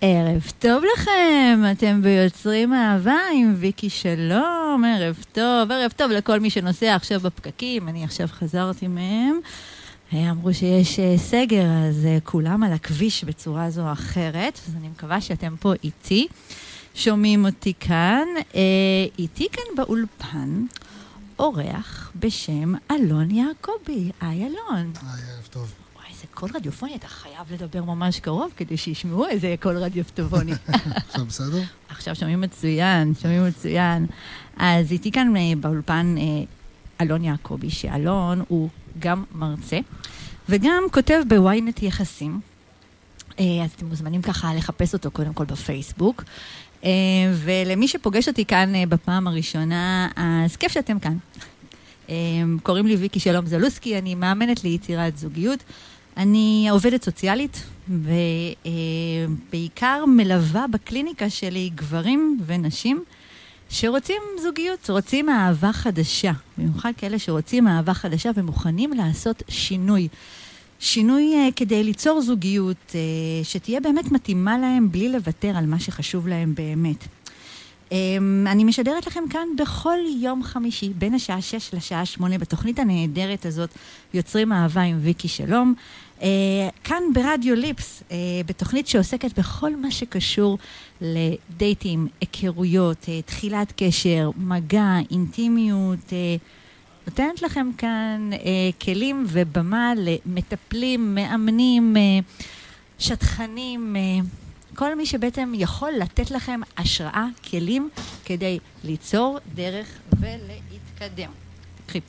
ערב טוב לכם, אתם ביוצרים אהבה עם ויקי שלום, ערב טוב, ערב טוב לכל מי שנוסע עכשיו בפקקים, אני עכשיו חזרתי מהם. אה, אמרו שיש אה, סגר, אז אה, כולם על הכביש בצורה זו או אחרת, אז אני מקווה שאתם פה איתי. שומעים אותי כאן. איתי כאן באולפן אורח בשם אלון יעקבי. היי אלון. היי, ערב טוב. קול רדיופוני, אתה חייב לדבר ממש קרוב כדי שישמעו איזה קול רדיופטובוני. עכשיו בסדר? עכשיו שומעים מצוין, שומעים מצוין. אז איתי כאן אה, באולפן אה, אלון יעקבי, שאלון הוא גם מרצה וגם כותב בוויינט יחסים. אה, אז אתם מוזמנים ככה לחפש אותו קודם כל בפייסבוק. ולמי שפוגש אותי כאן בפעם הראשונה, אז כיף שאתם כאן. קוראים לי ויקי שלום זלוסקי, אני מאמנת ליצירת זוגיות. אני עובדת סוציאלית, ובעיקר מלווה בקליניקה שלי גברים ונשים שרוצים זוגיות, רוצים אהבה חדשה. במיוחד כאלה שרוצים אהבה חדשה ומוכנים לעשות שינוי. שינוי uh, כדי ליצור זוגיות uh, שתהיה באמת מתאימה להם בלי לוותר על מה שחשוב להם באמת. Um, אני משדרת לכם כאן בכל יום חמישי, בין השעה 6 לשעה 8, בתוכנית הנהדרת הזאת, יוצרים אהבה עם ויקי שלום. Uh, כאן ברדיו ליפס, uh, בתוכנית שעוסקת בכל מה שקשור לדייטים, היכרויות, uh, תחילת קשר, מגע, אינטימיות. נותנת לכם כאן uh, כלים ובמה למטפלים, מאמנים, uh, שטחנים, uh, כל מי שבעצם יכול לתת לכם השראה, כלים, כדי ליצור דרך ולהתקדם. קחי.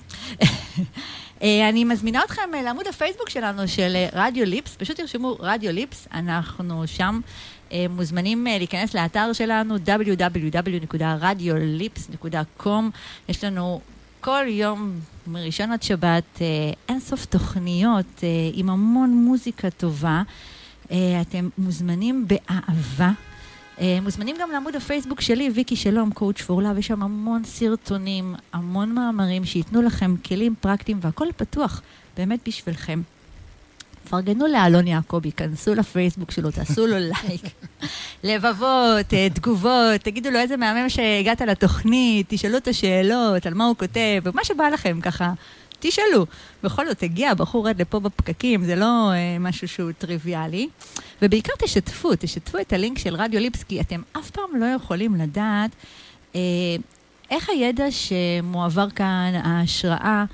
אה, אני מזמינה אתכם אה, לעמוד הפייסבוק שלנו של אה, רדיו ליפס, פשוט תרשמו רדיו ליפס, אנחנו שם מוזמנים להיכנס לאתר שלנו www.radiolips.com יש לנו כל יום מראשון עד שבת אינסוף תוכניות עם המון מוזיקה טובה. אתם מוזמנים באהבה. אה, מוזמנים גם לעמוד הפייסבוק שלי, ויקי שלום, קואוצ' פורלה, ויש שם המון סרטונים, המון מאמרים שייתנו לכם כלים פרקטיים, והכל פתוח, באמת בשבילכם. פרגנו לאלון יעקבי, כנסו לפייסבוק שלו, תעשו לו לייק. לבבות, אה, תגובות, תגידו לו איזה מהמם שהגעת לתוכנית, תשאלו את השאלות, על מה הוא כותב, ומה שבא לכם ככה. תשאלו. בכל זאת, הגיע הבחור עד לפה בפקקים, זה לא אה, משהו שהוא טריוויאלי. ובעיקר תשתפו, תשתפו את הלינק של רדיו ליפס, כי אתם אף פעם לא יכולים לדעת אה, איך הידע שמועבר כאן, ההשראה,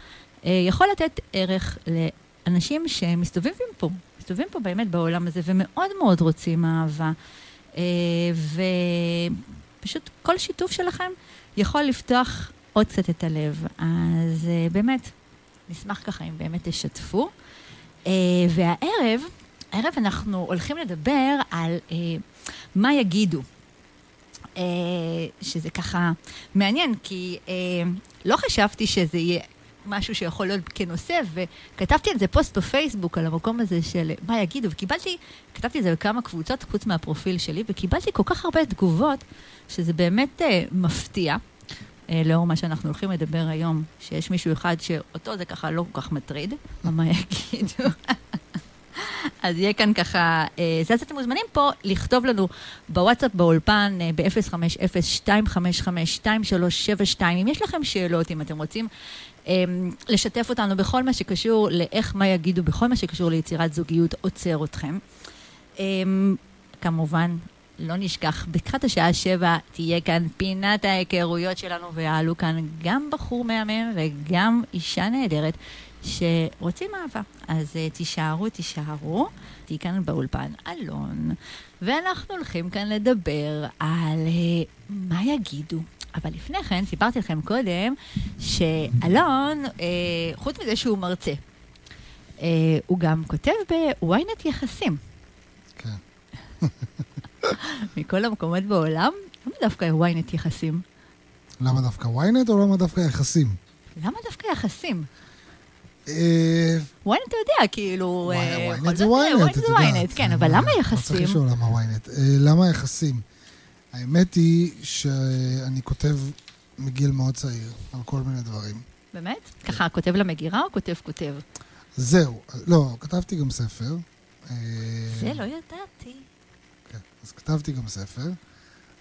אה, יכול לתת ערך לאנשים שמסתובבים פה, מסתובבים פה באמת בעולם הזה, ומאוד מאוד רוצים אהבה. אה, ופשוט כל שיתוף שלכם יכול לפתוח עוד קצת את הלב. אז אה, באמת, נשמח ככה אם באמת תשתפו. Uh, והערב, הערב אנחנו הולכים לדבר על uh, מה יגידו. Uh, שזה ככה מעניין, כי לא חשבתי שזה יהיה משהו שיכול להיות כנושא, וכתבתי על זה פוסט בפייסבוק, על המקום הזה של מה יגידו, וקיבלתי, כתבתי את זה בכמה קבוצות חוץ מהפרופיל שלי, וקיבלתי כל כך הרבה תגובות, שזה באמת מפתיע. אה, לאור מה שאנחנו הולכים לדבר היום, שיש מישהו אחד שאותו זה ככה לא כל כך מטריד, מה יגידו? אז יהיה כאן ככה, אה, אז אתם מוזמנים פה לכתוב לנו בוואטסאפ באולפן אה, ב-050-255-2372. אם יש לכם שאלות, אם אתם רוצים לשתף אותנו בכל מה שקשור לאיך מה יגידו, בכל מה שקשור ליצירת זוגיות, עוצר אתכם. כמובן, לא נשכח, בתחילת השעה שבע תהיה כאן פינת ההיכרויות שלנו, ויעלו כאן גם בחור מהמם וגם אישה נהדרת שרוצים אהבה. אז uh, תישארו, תישארו. תהיי כאן באולפן אלון, ואנחנו הולכים כאן לדבר על uh, מה יגידו. אבל לפני כן, סיפרתי לכם קודם שאלון, uh, חוץ מזה שהוא מרצה, uh, הוא גם כותב בוויינט יחסים. כן. מכל המקומות בעולם, למה דווקא ynet יחסים? למה דווקא ynet או למה דווקא יחסים? למה דווקא יחסים? ynet אה, אתה יודע, כאילו... ynet אה, זה ynet, את יודעת. כן, אבל למה יחסים? לא צריך לשאול למה ynet. אה, למה יחסים? האמת היא שאני כותב מגיל מאוד צעיר על כל מיני דברים. באמת? ככה, כותב למגירה או כותב כותב? זהו, לא, כתבתי גם ספר. זה לא ידעתי. אז כתבתי גם ספר.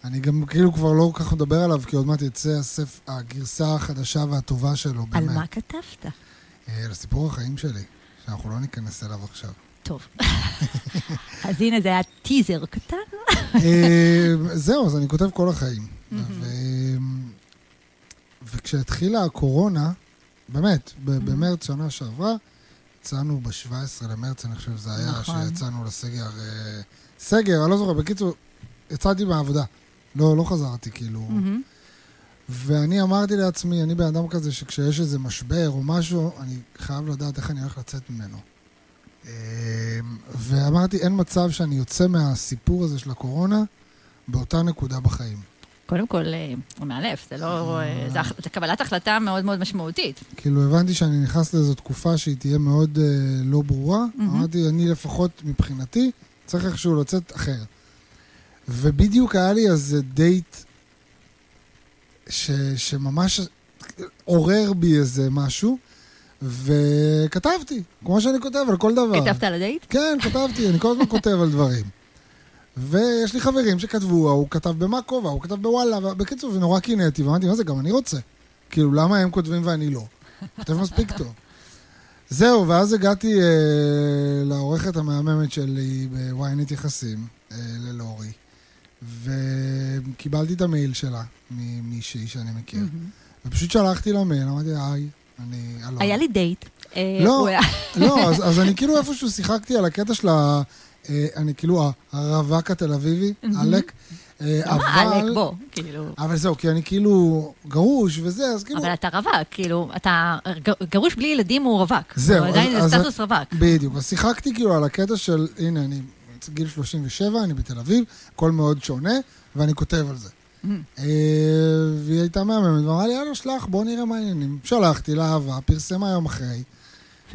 אני גם כאילו כבר לא כל כך מדבר עליו, כי עוד מעט יצא הספר, הגרסה החדשה והטובה שלו, על באמת. מה כתבת? אה, על סיפור החיים שלי, שאנחנו לא ניכנס אליו עכשיו. טוב. אז הנה, זה היה טיזר קטן. אה, זהו, אז אני כותב כל החיים. ו... וכשהתחילה הקורונה, באמת, במרץ שנה שעברה, יצאנו ב-17 למרץ, אני חושב שזה היה, נכון. שיצאנו לסגר. סגר, אני לא זוכר, בקיצור, יצאתי מהעבודה. לא, לא חזרתי, כאילו. מהמם. ואני אמרתי לעצמי, אני בן אדם כזה שכשיש איזה משבר או משהו, אני חייב לדעת איך אני הולך לצאת ממנו. אה, ואמרתי, אין מצב שאני יוצא מהסיפור הזה של הקורונה באותה נקודה בחיים. קודם כל, אה, הוא מאלף, זה לא... אה, זה זה קבלת החלטה מאוד מאוד משמעותית. כאילו, הבנתי שאני נכנס לאיזו תקופה שהיא תהיה מאוד אה, לא ברורה. מהמם. אמרתי, אני לפחות מבחינתי צריך איכשהו לצאת אחר. ובדיוק היה לי איזה דייט ש, שממש עורר בי איזה משהו, וכתבתי, כמו שאני כותב על כל דבר. כתבת על הדייט? כן, כתבתי, אני כל הזמן כותב על דברים. ויש לי חברים שכתבו, ההוא כתב במאקו, וההוא כתב בוואלה, בקיצור, ונורא קינאתי, ואמרתי, מה זה, גם אני רוצה. כאילו, למה הם כותבים ואני לא? כותב מספיק טוב. זהו, ואז הגעתי אה, לעורכת המהממת שלי בוויינט יחסים, אה, ללורי, וקיבלתי את המייל שלה ממישהי שאני מכיר, מהמם. ופשוט שלחתי לה מייל, אמרתי, היי, אני אלון. היה לי דייט. אה, לא. לא, אז, אז אני כאילו איפשהו שיחקתי על הקטע של ה... אה, אני כאילו הרווק התל אביבי. עלק. אה, מה, אלק, אבל... בוא, כאילו... אבל זהו, כי אני כאילו גרוש וזה, אז כאילו... אבל אתה רווק, כאילו, אתה גרוש בלי ילדים הוא רווק. זהו, הוא עדיין סטטוס רווק. בדיוק. אז שיחקתי כאילו על הקטע של, הנה, אני גיל 37, אני בתל אביב, הכל מאוד שונה, ואני כותב על זה. אה, והיא הייתה מהממת, ואמרה לי, יאללה, שלח, בוא נראה מה העניינים. שלחתי לאהבה, פרסמה יום אחרי.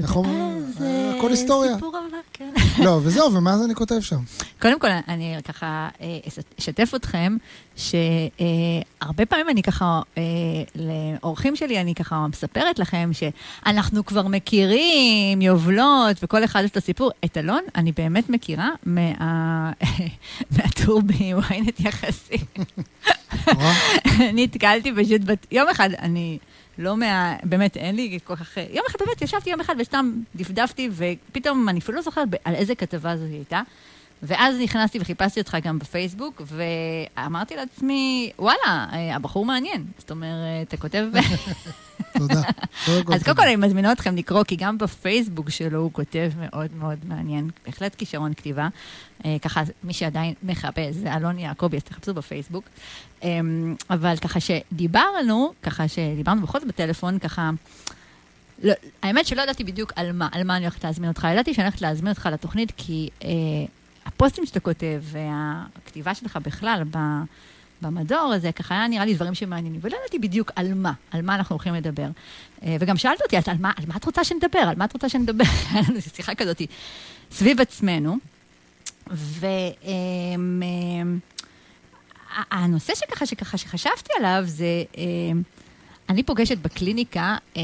הכל היסטוריה. סיפור רווק, כן. לא, וזהו, ומאז אני כותב שם. קודם כל, אני ככה אה, אשתף אתכם, שהרבה פעמים אני ככה, אה, לאורחים שלי, אני ככה מספרת לכם שאנחנו כבר מכירים יובלות, וכל אחד יש לו סיפור. את אלון אני באמת מכירה מה- מהטור בוויינט יחסי. נתקלתי פשוט. יום אחד, אני לא מה... באמת, אין לי כל כך... יום אחד באמת ישבתי יום אחד וסתם דפדפתי, ופתאום, אני אפילו לא זוכרת על איזה כתבה זו הייתה. ואז נכנסתי וחיפשתי אותך גם בפייסבוק, ואמרתי לעצמי, וואלה, אה, הבחור מעניין. זאת אומרת, אתה כותב... תודה. אז קודם. כל אני מזמינה אתכם לקרוא, כי גם בפייסבוק שלו הוא כותב מאוד מאוד מעניין. בהחלט כישרון כתיבה. אה, ככה, מי שעדיין מחפש, זה אלון יעקבי, אז תחפשו בפייסבוק. אה, אבל ככה שדיברנו, ככה שדיברנו בכל זאת בטלפון, ככה... לא, האמת שלא ידעתי בדיוק על מה, על מה אני הולכת להזמין אותך. ידעתי שאני הולכת להזמין אותך לתוכנית, כי אה, הפוסטים שאתה כותב והכתיבה שלך בכלל במדור הזה, ככה היה נראה לי דברים שמעניינים, ולא ידעתי בדיוק על מה, על מה אנחנו הולכים לדבר. אה, וגם שאלת אותי, על מה, על מה את רוצה שנדבר? על מה את רוצה שנדבר? היה לנו שיחה כזאת סביב עצמנו. והנושא שככה, שככה שחשבתי עליו זה, אה, אני פוגשת בקליניקה אה,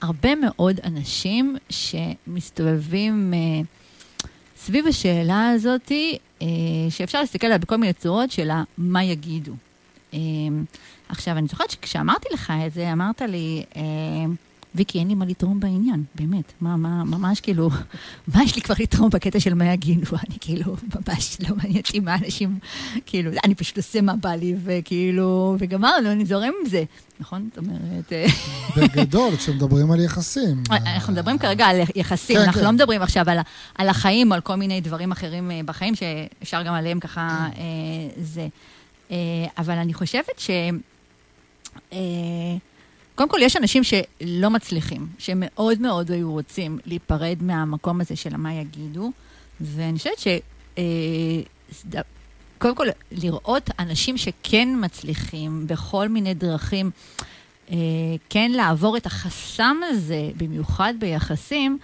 הרבה מאוד אנשים שמסתובבים אה, סביב השאלה הזאת, אה, שאפשר להסתכל עליה בכל מיני צורות, של מה יגידו. אה, עכשיו, אני זוכרת שכשאמרתי לך את זה, אמרת לי, אה, ויקי, אין לי מה לתרום בעניין, באמת. מה, מה, ממש כאילו, מה יש לי כבר לתרום בקטע של מה יגידו? אני כאילו, ממש לא מעניין אותי מה אנשים, כאילו, אני פשוט עושה מה בא לי, וכאילו, וגמרנו, אני זורם עם זה. נכון? זאת אומרת... אה, בגדול, כשמדברים על יחסים. אנחנו מדברים כרגע על יחסים, כן, אנחנו כן. לא מדברים עכשיו על, על החיים על כל מיני דברים אחרים אה, בחיים, שאפשר גם עליהם ככה אה, זה. אה, אבל אני חושבת ש... קודם כל, יש אנשים שלא מצליחים, שמאוד מאוד היו רוצים להיפרד מהמקום הזה של מה יגידו, ואני חושבת ש... אה, קודם כל, לראות אנשים שכן מצליחים בכל מיני דרכים, אה, כן לעבור את החסם הזה, במיוחד ביחסים,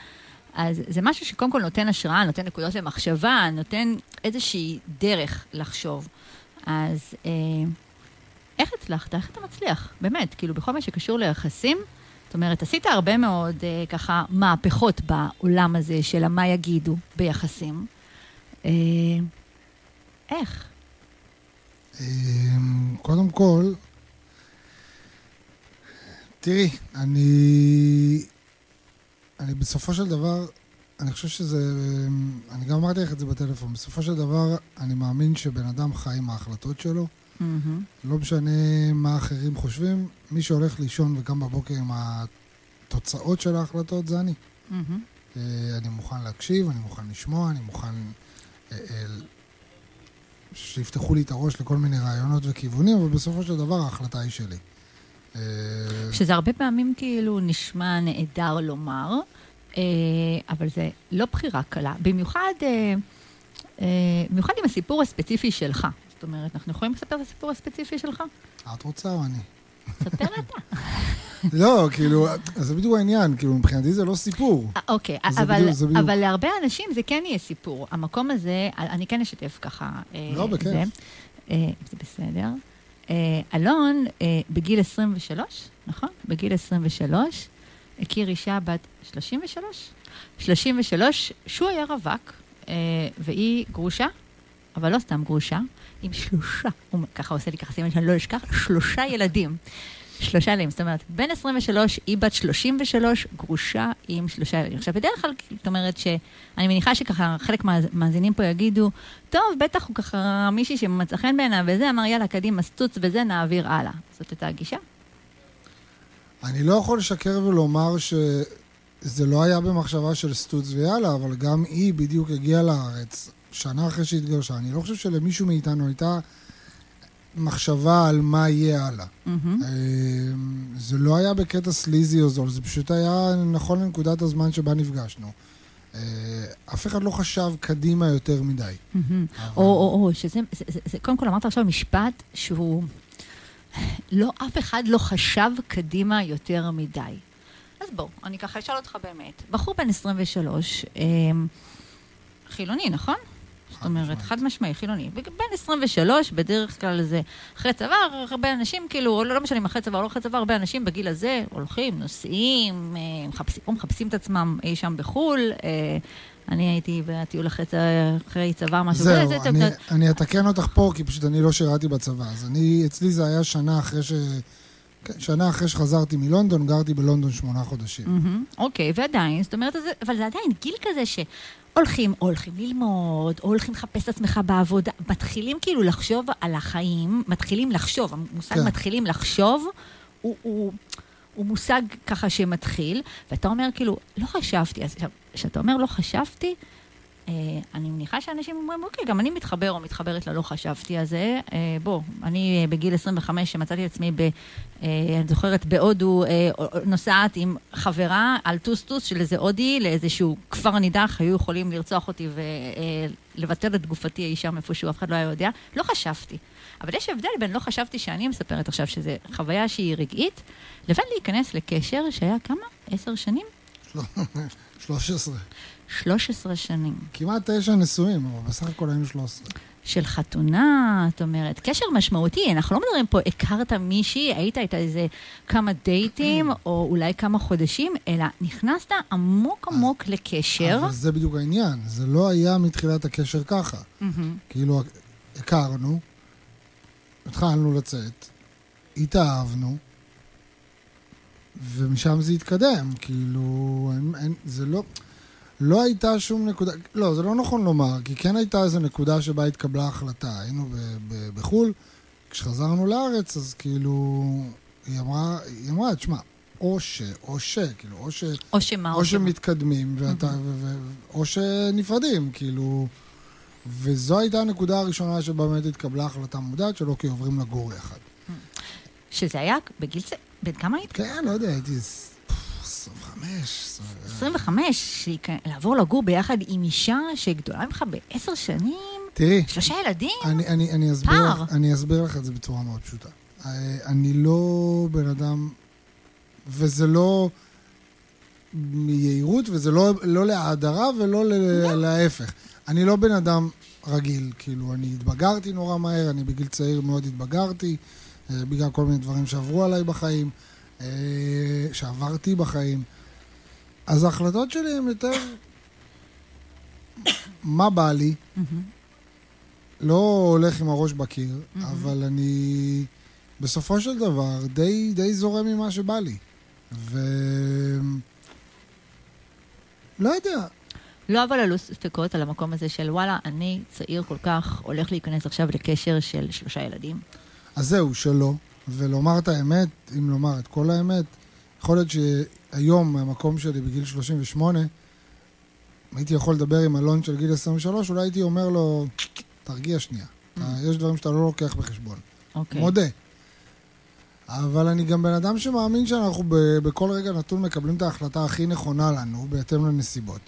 אז זה משהו שקודם כל נותן השראה, נותן נקודות למחשבה, נותן איזושהי דרך לחשוב. אז אה, איך הצלחת? איך אתה מצליח? באמת, כאילו, בכל מה שקשור ליחסים, זאת אומרת, עשית הרבה מאוד אה, ככה מהפכות בעולם הזה של מה יגידו ביחסים. אה, איך? אמ, קודם כל, תראי, אני... אני בסופו של דבר, אני חושב שזה... אני גם אמרתי לך את זה בטלפון. בסופו של דבר, אני מאמין שבן אדם חי עם ההחלטות שלו. מהמם. לא משנה מה אחרים חושבים, מי שהולך לישון וקם בבוקר עם התוצאות של ההחלטות זה אני. מהמם. אה, אני מוכן להקשיב, אני מוכן לשמוע, אני מוכן אה, אה, שיפתחו לי את הראש לכל מיני רעיונות וכיוונים, אבל בסופו של דבר ההחלטה היא שלי. שזה הרבה פעמים כאילו נשמע נהדר לומר, אבל זה לא בחירה קלה. במיוחד, במיוחד עם הסיפור הספציפי שלך. אומרת, אנחנו יכולים לספר את הסיפור הספציפי שלך? את רוצה או אני? ספר אתה. לא, כאילו, זה בדיוק העניין, כאילו, מבחינתי זה לא סיפור. אה, אוקיי, אבל, בדיוק-. אבל להרבה אנשים זה כן יהיה סיפור. המקום הזה, אני כן אשתף ככה. אה, לא, בכיף. זה, אה, זה בסדר. אה, אלון, אה, בגיל 23, נכון? בגיל 23, הכיר אישה בת 33? 33, שהוא היה רווק, אה, והיא גרושה, אבל לא סתם גרושה, עם שלושה, הוא ככה עושה לי ככה סימן שאני לא אשכח, שלושה ילדים. שלושה ילדים, זאת אומרת, בן 23, היא בת 33, גרושה עם שלושה ילדים. עכשיו, בדרך כלל, זאת אומרת שאני מניחה שככה חלק מהמאזינים פה יגידו, טוב, בטח הוא ככה מישהי שמצא חן בעיניו וזה, אמר, יאללה, קדימה, סטוץ וזה, נעביר הלאה. זאת הייתה הגישה? אני לא יכול לשקר ולומר שזה לא היה במחשבה של סטוץ ויאללה, אבל גם היא בדיוק הגיעה לארץ שנה אחרי שהתגרשה. אני לא חושב שלמישהו מאיתנו הייתה מחשבה על מה יהיה הלאה. אה, זה לא היה בקטע סליזי או זול, זה פשוט היה נכון לנקודת הזמן שבה נפגשנו. אה, אף אחד לא חשב קדימה יותר מדי. מהמם. אבל- או, או, או, שזה, זה, זה, זה, קודם כל אמרת עכשיו משפט שהוא, לא, אף אחד לא חשב קדימה יותר מדי. אז בוא, אני ככה אשאל אותך באמת. בחור בן 23, אמ, חילוני, נכון? זאת אומרת. חד משמעי, חילוני. בן 23, בדרך כלל זה אחרי צבא, הרבה אנשים, כאילו, לא משנה אם אחרי צבא או לא אחרי צבא, הרבה אנשים בגיל הזה הולכים, נוסעים, אה, מחפשים, מחפשים את עצמם אי שם בחו"ל. אה, אני הייתי בטיול אחרי, אחרי צבא, משהו זהו, כזה. אני, אני אתקן אותך פה, כי פשוט אני לא שירתי בצבא. אז אני, אצלי זה היה שנה אחרי ש... כן, שנה אחרי שחזרתי מלונדון, גרתי בלונדון שמונה חודשים. אוקיי, ועדיין, זאת אומרת, אבל זה עדיין גיל כזה שהולכים, או הולכים ללמוד, או הולכים לחפש את עצמך בעבודה, מתחילים כאילו לחשוב על החיים, מתחילים לחשוב, המושג כן. מתחילים לחשוב, הוא, הוא, הוא מושג ככה שמתחיל, ואתה אומר כאילו, לא חשבתי, אז כשאתה אומר לא חשבתי, אני מניחה שאנשים אומרים, אוקיי, גם אני מתחבר או מתחברת ללא חשבתי הזה. אה, בוא, אני אה, בגיל 25, שמצאתי את עצמי, ב, אה, אני זוכרת, בהודו, אה, נוסעת עם חברה על טוסטוס של איזה הודי לאיזשהו כפר נידח, היו יכולים לרצוח אותי ולבטל את גופתי אי שם איפשהו, אף אחד לא היה יודע. לא חשבתי. אבל יש הבדל בין לא חשבתי שאני מספרת עכשיו, שזו חוויה שהיא רגעית, לבין להיכנס לקשר שהיה כמה? עשר שנים? 13. 13 שנים. כמעט תשע נשואים, אבל בסך הכל היינו 13. של חתונה, את אומרת, קשר משמעותי, אנחנו לא מדברים פה, הכרת מישהי, היית איתה איזה כמה דייטים, או אולי כמה חודשים, אלא נכנסת עמוק עמוק לקשר. אבל זה בדיוק העניין, זה לא היה מתחילת הקשר ככה. כאילו, הכרנו, התחלנו לצאת, התאהבנו, ומשם זה התקדם. כאילו, אין, אין, זה לא... לא הייתה שום נקודה, לא, זה לא נכון לומר, כי כן הייתה איזו נקודה שבה התקבלה החלטה. היינו ב- ב- בחו"ל, כשחזרנו לארץ, אז כאילו, היא אמרה, היא אמרה, תשמע, או ש, או ש, כאילו, או ש... או שמה או שמתקדמים, ואתה, ו- ו- או שנפרדים, כאילו... וזו הייתה הנקודה הראשונה שבה באמת התקבלה החלטה מודעת שלא כי עוברים לגור יחד. שזה היה בגיל צ... בן כמה היית? כן, לא יודע, הייתי 25. 25, להיכ- לעבור לגור ביחד עם אישה שגדולה ממך בעשר שנים, תראי, שלושה ילדים? אני, אני, אני, אסביר פער. לך, אני אסביר לך את זה בצורה מאוד פשוטה. אה, אני לא בן אדם, וזה לא מיהירות, וזה לא, לא להאדרה ולא ל- להפך. אני לא בן אדם רגיל, כאילו, אני התבגרתי נורא מהר, אני בגיל צעיר מאוד התבגרתי, אה, בגלל כל מיני דברים שעברו עליי בחיים, אה, שעברתי בחיים. אז ההחלטות שלי הן יותר מה בא לי. לא הולך עם הראש בקיר. אבל אני בסופו של דבר די, די זורם ממה שבא לי. ו... לא יודע, לא אבל עלו ספקות על המקום הזה של וואלה, אני צעיר כל כך, הולך להיכנס עכשיו לקשר של שלושה ילדים. אז זהו, שלא. ולומר את האמת, אם לומר את כל האמת, יכול להיות שהיום, מהמקום שלי בגיל 38, אם הייתי יכול לדבר עם אלון של גיל 23, אולי הייתי אומר לו, תרגיע שנייה. אתה, יש דברים שאתה לא לוקח בחשבון. אוקיי. מודה. אבל אני גם בן אדם שמאמין שאנחנו ב- בכל רגע נתון מקבלים את ההחלטה הכי נכונה לנו, בהתאם לנסיבות.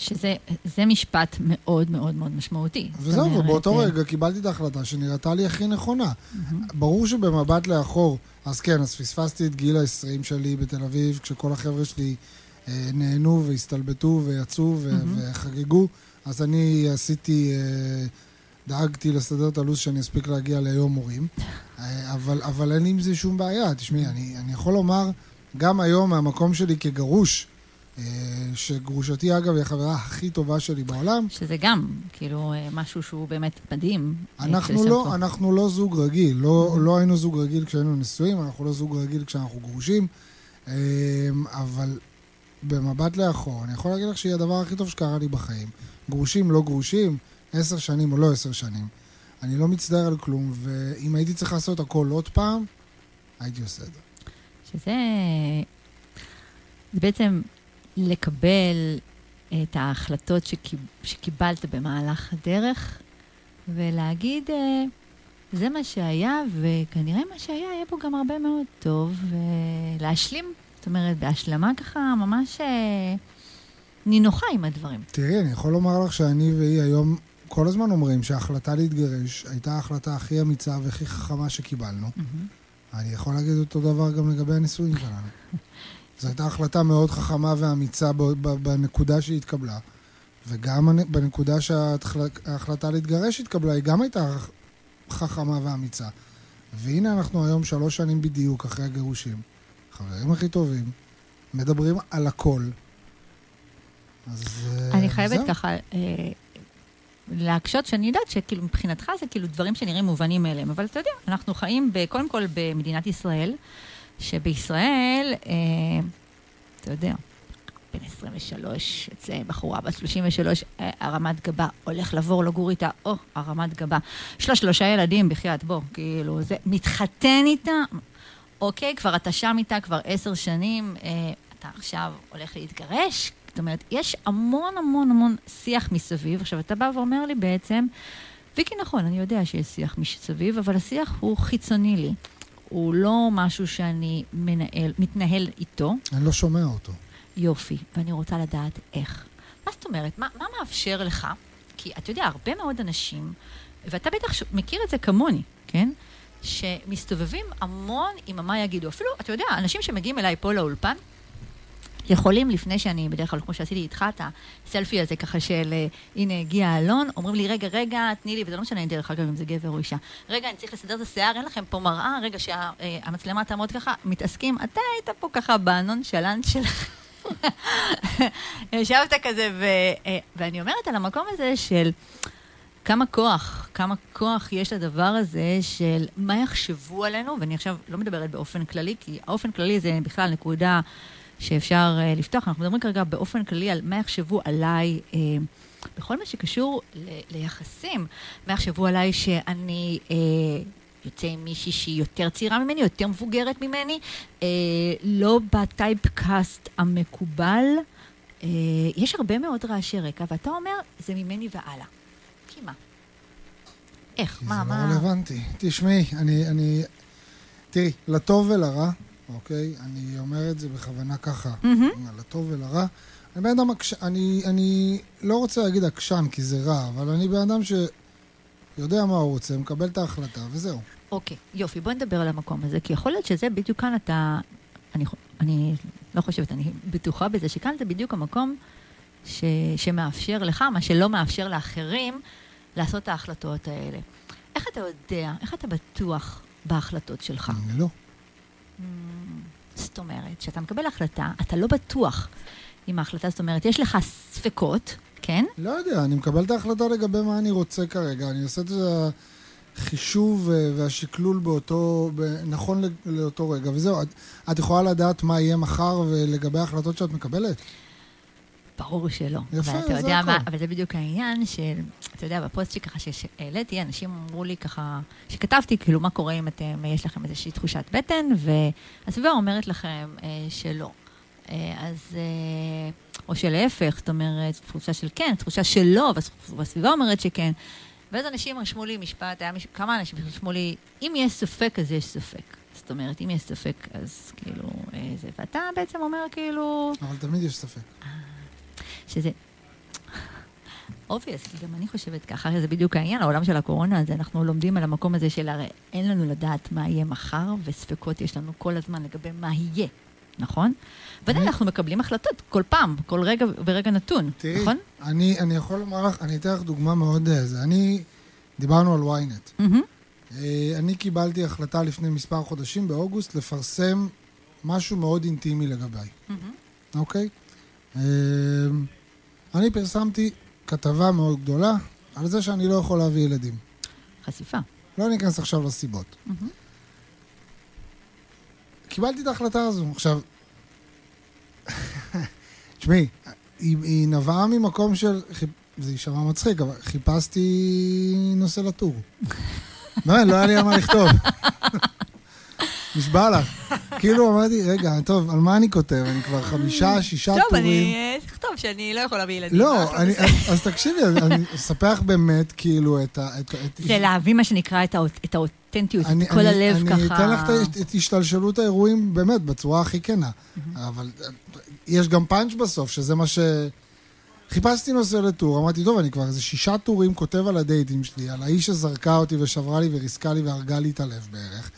שזה זה משפט מאוד מאוד מאוד משמעותי. וזהו, ובאותו אה, רגע קיבלתי את ההחלטה שנראתה לי הכי נכונה. ברור שבמבט לאחור, אז כן, אז פספסתי את גיל ה-20 שלי בתל אביב, כשכל החבר'ה שלי אה, נהנו והסתלבטו ויצאו. וחגגו, אז אני עשיתי, אה, דאגתי לסדר את הלו"ז שאני אספיק להגיע ליום מורים, אה, אבל, אבל אין עם זה שום בעיה. תשמעי, אני, אני יכול לומר, גם היום מהמקום שלי כגרוש, שגרושתי אגב היא החברה הכי טובה שלי בעולם, שזה גם, כאילו, אה, משהו שהוא באמת מדהים. אה, אנחנו לא. אנחנו לא זוג רגיל, לא, לא היינו זוג רגיל כשהיינו נשואים, אנחנו לא זוג רגיל כשאנחנו גרושים, אמ, אבל במבט לאחור, אני יכול להגיד לך שהיא הדבר הכי טוב שקרה לי בחיים. גרושים, לא גרושים, עשר שנים או לא עשר שנים. אני לא מצטער על כלום, ואם הייתי צריך לעשות הכל עוד פעם, הייתי עושה את זה. שזה זה בעצם לקבל את ההחלטות שקיב, שקיבלת במהלך הדרך, ולהגיד, אה, זה מה שהיה, וכנראה מה שהיה, יהיה פה גם הרבה מאוד טוב, ולהשלים, זאת אומרת, בהשלמה ככה, ממש אה, נינוחה עם הדברים. תראי, אני יכול לומר לך שאני והיא היום כל הזמן אומרים שההחלטה להתגרש הייתה ההחלטה הכי אמיצה והכי חכמה שקיבלנו. אני יכול להגיד אותו דבר גם לגבי הנישואים שלנו. זו הייתה החלטה מאוד חכמה ואמיצה בנקודה שהיא התקבלה, וגם בנקודה שההחלטה להתגרש התקבלה, היא גם הייתה חכמה ואמיצה. והנה אנחנו היום שלוש שנים בדיוק אחרי הגירושים, חברים הכי טובים, מדברים על הכל. אז אה, אני חייבת זהו. ככה אה, להקשות שאני יודעת שכאילו מבחינתך זה כאילו דברים שנראים מובנים מאליהם, אבל אתה יודע, אנחנו חיים ב, קודם כל במדינת ישראל, שבישראל, אה, אתה יודע, בן 23, יוצא בחורה בת 33, אה, הרמת גבה, הולך לעבור לגור איתה, או, הרמת גבה. יש לה שלושה ילדים, בחייאת, בוא, כאילו, זה, מתחתן איתה, אוקיי, כבר אתה שם איתה כבר עשר שנים, אה, אתה עכשיו הולך להתגרש, זאת אומרת, יש המון המון המון שיח מסביב. עכשיו, אתה בא ואומר לי בעצם, ויקי, נכון, אני יודע שיש שיח מסביב, אבל השיח הוא חיצוני לי. הוא לא משהו שאני מנהל, מתנהל איתו. אני לא שומע אותו. יופי, ואני רוצה לדעת איך. מה זאת אומרת? מה, מה מאפשר לך? כי אתה יודע, הרבה מאוד אנשים, ואתה בטח ש- מכיר את זה כמוני, כן? שמסתובבים המון עם המה יגידו. אפילו, אתה יודע, אנשים שמגיעים אליי פה לאולפן, יכולים, לפני שאני, בדרך כלל, כמו שעשיתי איתך, את הסלפי הזה ככה של, אה, הנה, הגיע אלון, אומרים לי, רגע, רגע, תני לי, וזה לא משנה, דרך אגב, אם זה גבר או אישה. רגע, אני צריך לסדר את השיער, אין לכם פה מראה, רגע, שהמצלמה תעמוד ככה, מתעסקים, אתה היית פה ככה בנונשלנט שלך. ישבת כזה, ו, אה, ואני אומרת על המקום הזה של כמה כוח, כמה כוח יש לדבר הזה של מה יחשבו עלינו, ואני עכשיו לא מדברת באופן כללי, כי האופן כללי זה בכלל נקודה שאפשר uh, לפתוח. אנחנו מדברים כרגע באופן כללי על מה יחשבו עליי uh, בכל מה שקשור ל- ליחסים. מה יחשבו עליי שאני... Uh, יוצא עם מישהי שהיא יותר צעירה ממני, יותר מבוגרת ממני, אה, לא בטייפקאסט המקובל. אה, יש הרבה מאוד רעשי רקע, ואתה אומר, זה ממני והלאה. כי מה? איך? כי מה, זה מה? לא רלוונטי. תשמעי, אני, אני... תראי, לטוב ולרע, אוקיי? אני אומר את זה בכוונה ככה, מהמם. לטוב ולרע. אני בן אדם עקש... אני, אני לא רוצה להגיד עקשן, כי זה רע, אבל אני בן אדם שיודע מה הוא רוצה, מקבל את ההחלטה, וזהו. אוקיי, יופי, בוא נדבר על המקום הזה, כי יכול להיות שזה בדיוק כאן אתה... אני, אני לא חושבת, אני בטוחה בזה שכאן זה בדיוק המקום ש, שמאפשר לך, מה שלא מאפשר לאחרים, לעשות את ההחלטות האלה. איך אתה יודע, איך אתה בטוח בהחלטות שלך? אני לא. זאת אומרת, כשאתה מקבל החלטה, אתה לא בטוח עם ההחלטה, זאת אומרת, יש לך ספקות, כן? לא יודע, אני מקבל את ההחלטה לגבי מה אני רוצה כרגע. אני עושה את החישוב אה, והשקלול באותו, נכון לאותו רגע, וזהו. את, את יכולה לדעת מה יהיה מחר ולגבי ההחלטות שאת מקבלת? ברור שלא. יפה, זה הכל. מה, אבל זה בדיוק העניין של, אתה יודע, בפוסט שככה שהעליתי, אנשים אמרו לי ככה, שכתבתי, כאילו, מה קורה אם אתם, יש לכם איזושהי תחושת בטן, והסביבה אומרת לכם אה, שלא. אה, אז, אה, או שלהפך, זאת אומרת, תחושה של כן, תחושה של לא, והסביבה אומרת שכן. ואז אנשים רשמו לי משפט, היה מיש... כמה אנשים רשמו לי, אם יש ספק, אז יש ספק. זאת אומרת, אם יש ספק, אז כאילו, אה, זה, ואתה בעצם אומר כאילו, אבל תמיד יש ספק. שזה... obvious, גם אני חושבת ככה, זה בדיוק העניין, העולם של הקורונה, אז אנחנו לומדים על המקום הזה של הרי אין לנו לדעת מה יהיה מחר, וספקות יש לנו כל הזמן לגבי מה יהיה, נכון? ודאי, אנחנו מקבלים החלטות כל פעם, כל רגע ורגע נתון, תראי, נכון? אני, אני יכול לומר לך, אני אתן לך דוגמה מאוד... אה, זה. אני, דיברנו על ynet. אה, אני קיבלתי החלטה לפני מספר חודשים, באוגוסט, לפרסם משהו מאוד אינטימי לגביי. אוקיי? אה, אני פרסמתי כתבה מאוד גדולה על זה שאני לא יכול להביא ילדים. חשיפה. לא ניכנס עכשיו לסיבות. מהמם. קיבלתי את ההחלטה הזו. עכשיו, תשמעי, היא, היא נבעה ממקום של, זה יישמע מצחיק, אבל חיפשתי נושא לטור. באמת, לא היה לי על מה לכתוב. נשבע לך. כאילו אמרתי, רגע, טוב, על מה אני כותב? אני כבר חמישה, שישה טוב, טורים. אני אה, אכתוב שאני לא יכולה להביא ילדים. לא, אני, אז תקשיבי, אני אספח באמת, כאילו, את ה... זה להביא מה שנקרא את האות- את האותנטיות, אני, את כל אני, הלב אני ככה. אני אתן לך את, את השתלשלות האירועים באמת בצורה הכי כנה. אבל אה, יש גם פאנץ' בסוף, שזה מה ש... חיפשתי נושא לטור, אמרתי, טוב, אני כבר איזה שישה טורים כותב על הדייטים שלי, על האיש שזרקה אותי ושברה לי וריסקה לי והרגה לי את הלב בערך.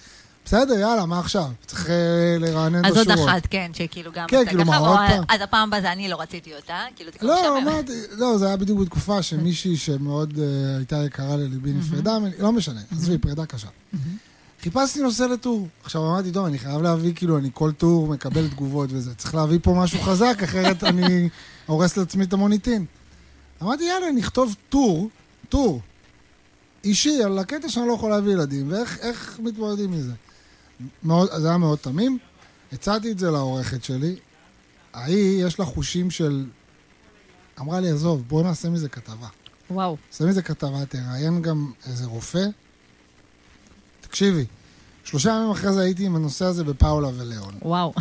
בסדר, יאללה, מה עכשיו? צריך אה, לרענן את אז השורות. עוד אחת, כן, שכאילו גם... כן, כאילו, מה, עוד פעם? אז הפעם הבאה זה אני לא רציתי אותה, כאילו זה כבר לא. אמרתי, לא, זה היה בדיוק בתקופה שמישהי שמאוד אה, הייתה יקרה לליבי נפרדה, לא משנה, עזבי, פרידה קשה. חיפשתי נושא לטור. עכשיו אמרתי, טוב, אני חייב להביא, כאילו, אני כל טור מקבל תגובות וזה. צריך להביא פה משהו חזק, אחרת אני הורס לעצמי את המוניטין. אמרתי, יאללה, נכתוב טור, טור, אישי, על הקטע שאני לא יכול להביא ילדים, ואיך איך מתמודדים מזה. מאוד, זה היה מאוד תמים. הצעתי את זה לעורכת שלי. ההיא, יש לה חושים של... אמרה לי, עזוב, בוא נעשה מזה כתבה. וואו. עושה מזה כתבה, תראיין גם איזה רופא. תקשיבי, שלושה ימים אחרי זה הייתי עם הנושא הזה בפאולה וליאון. וואו.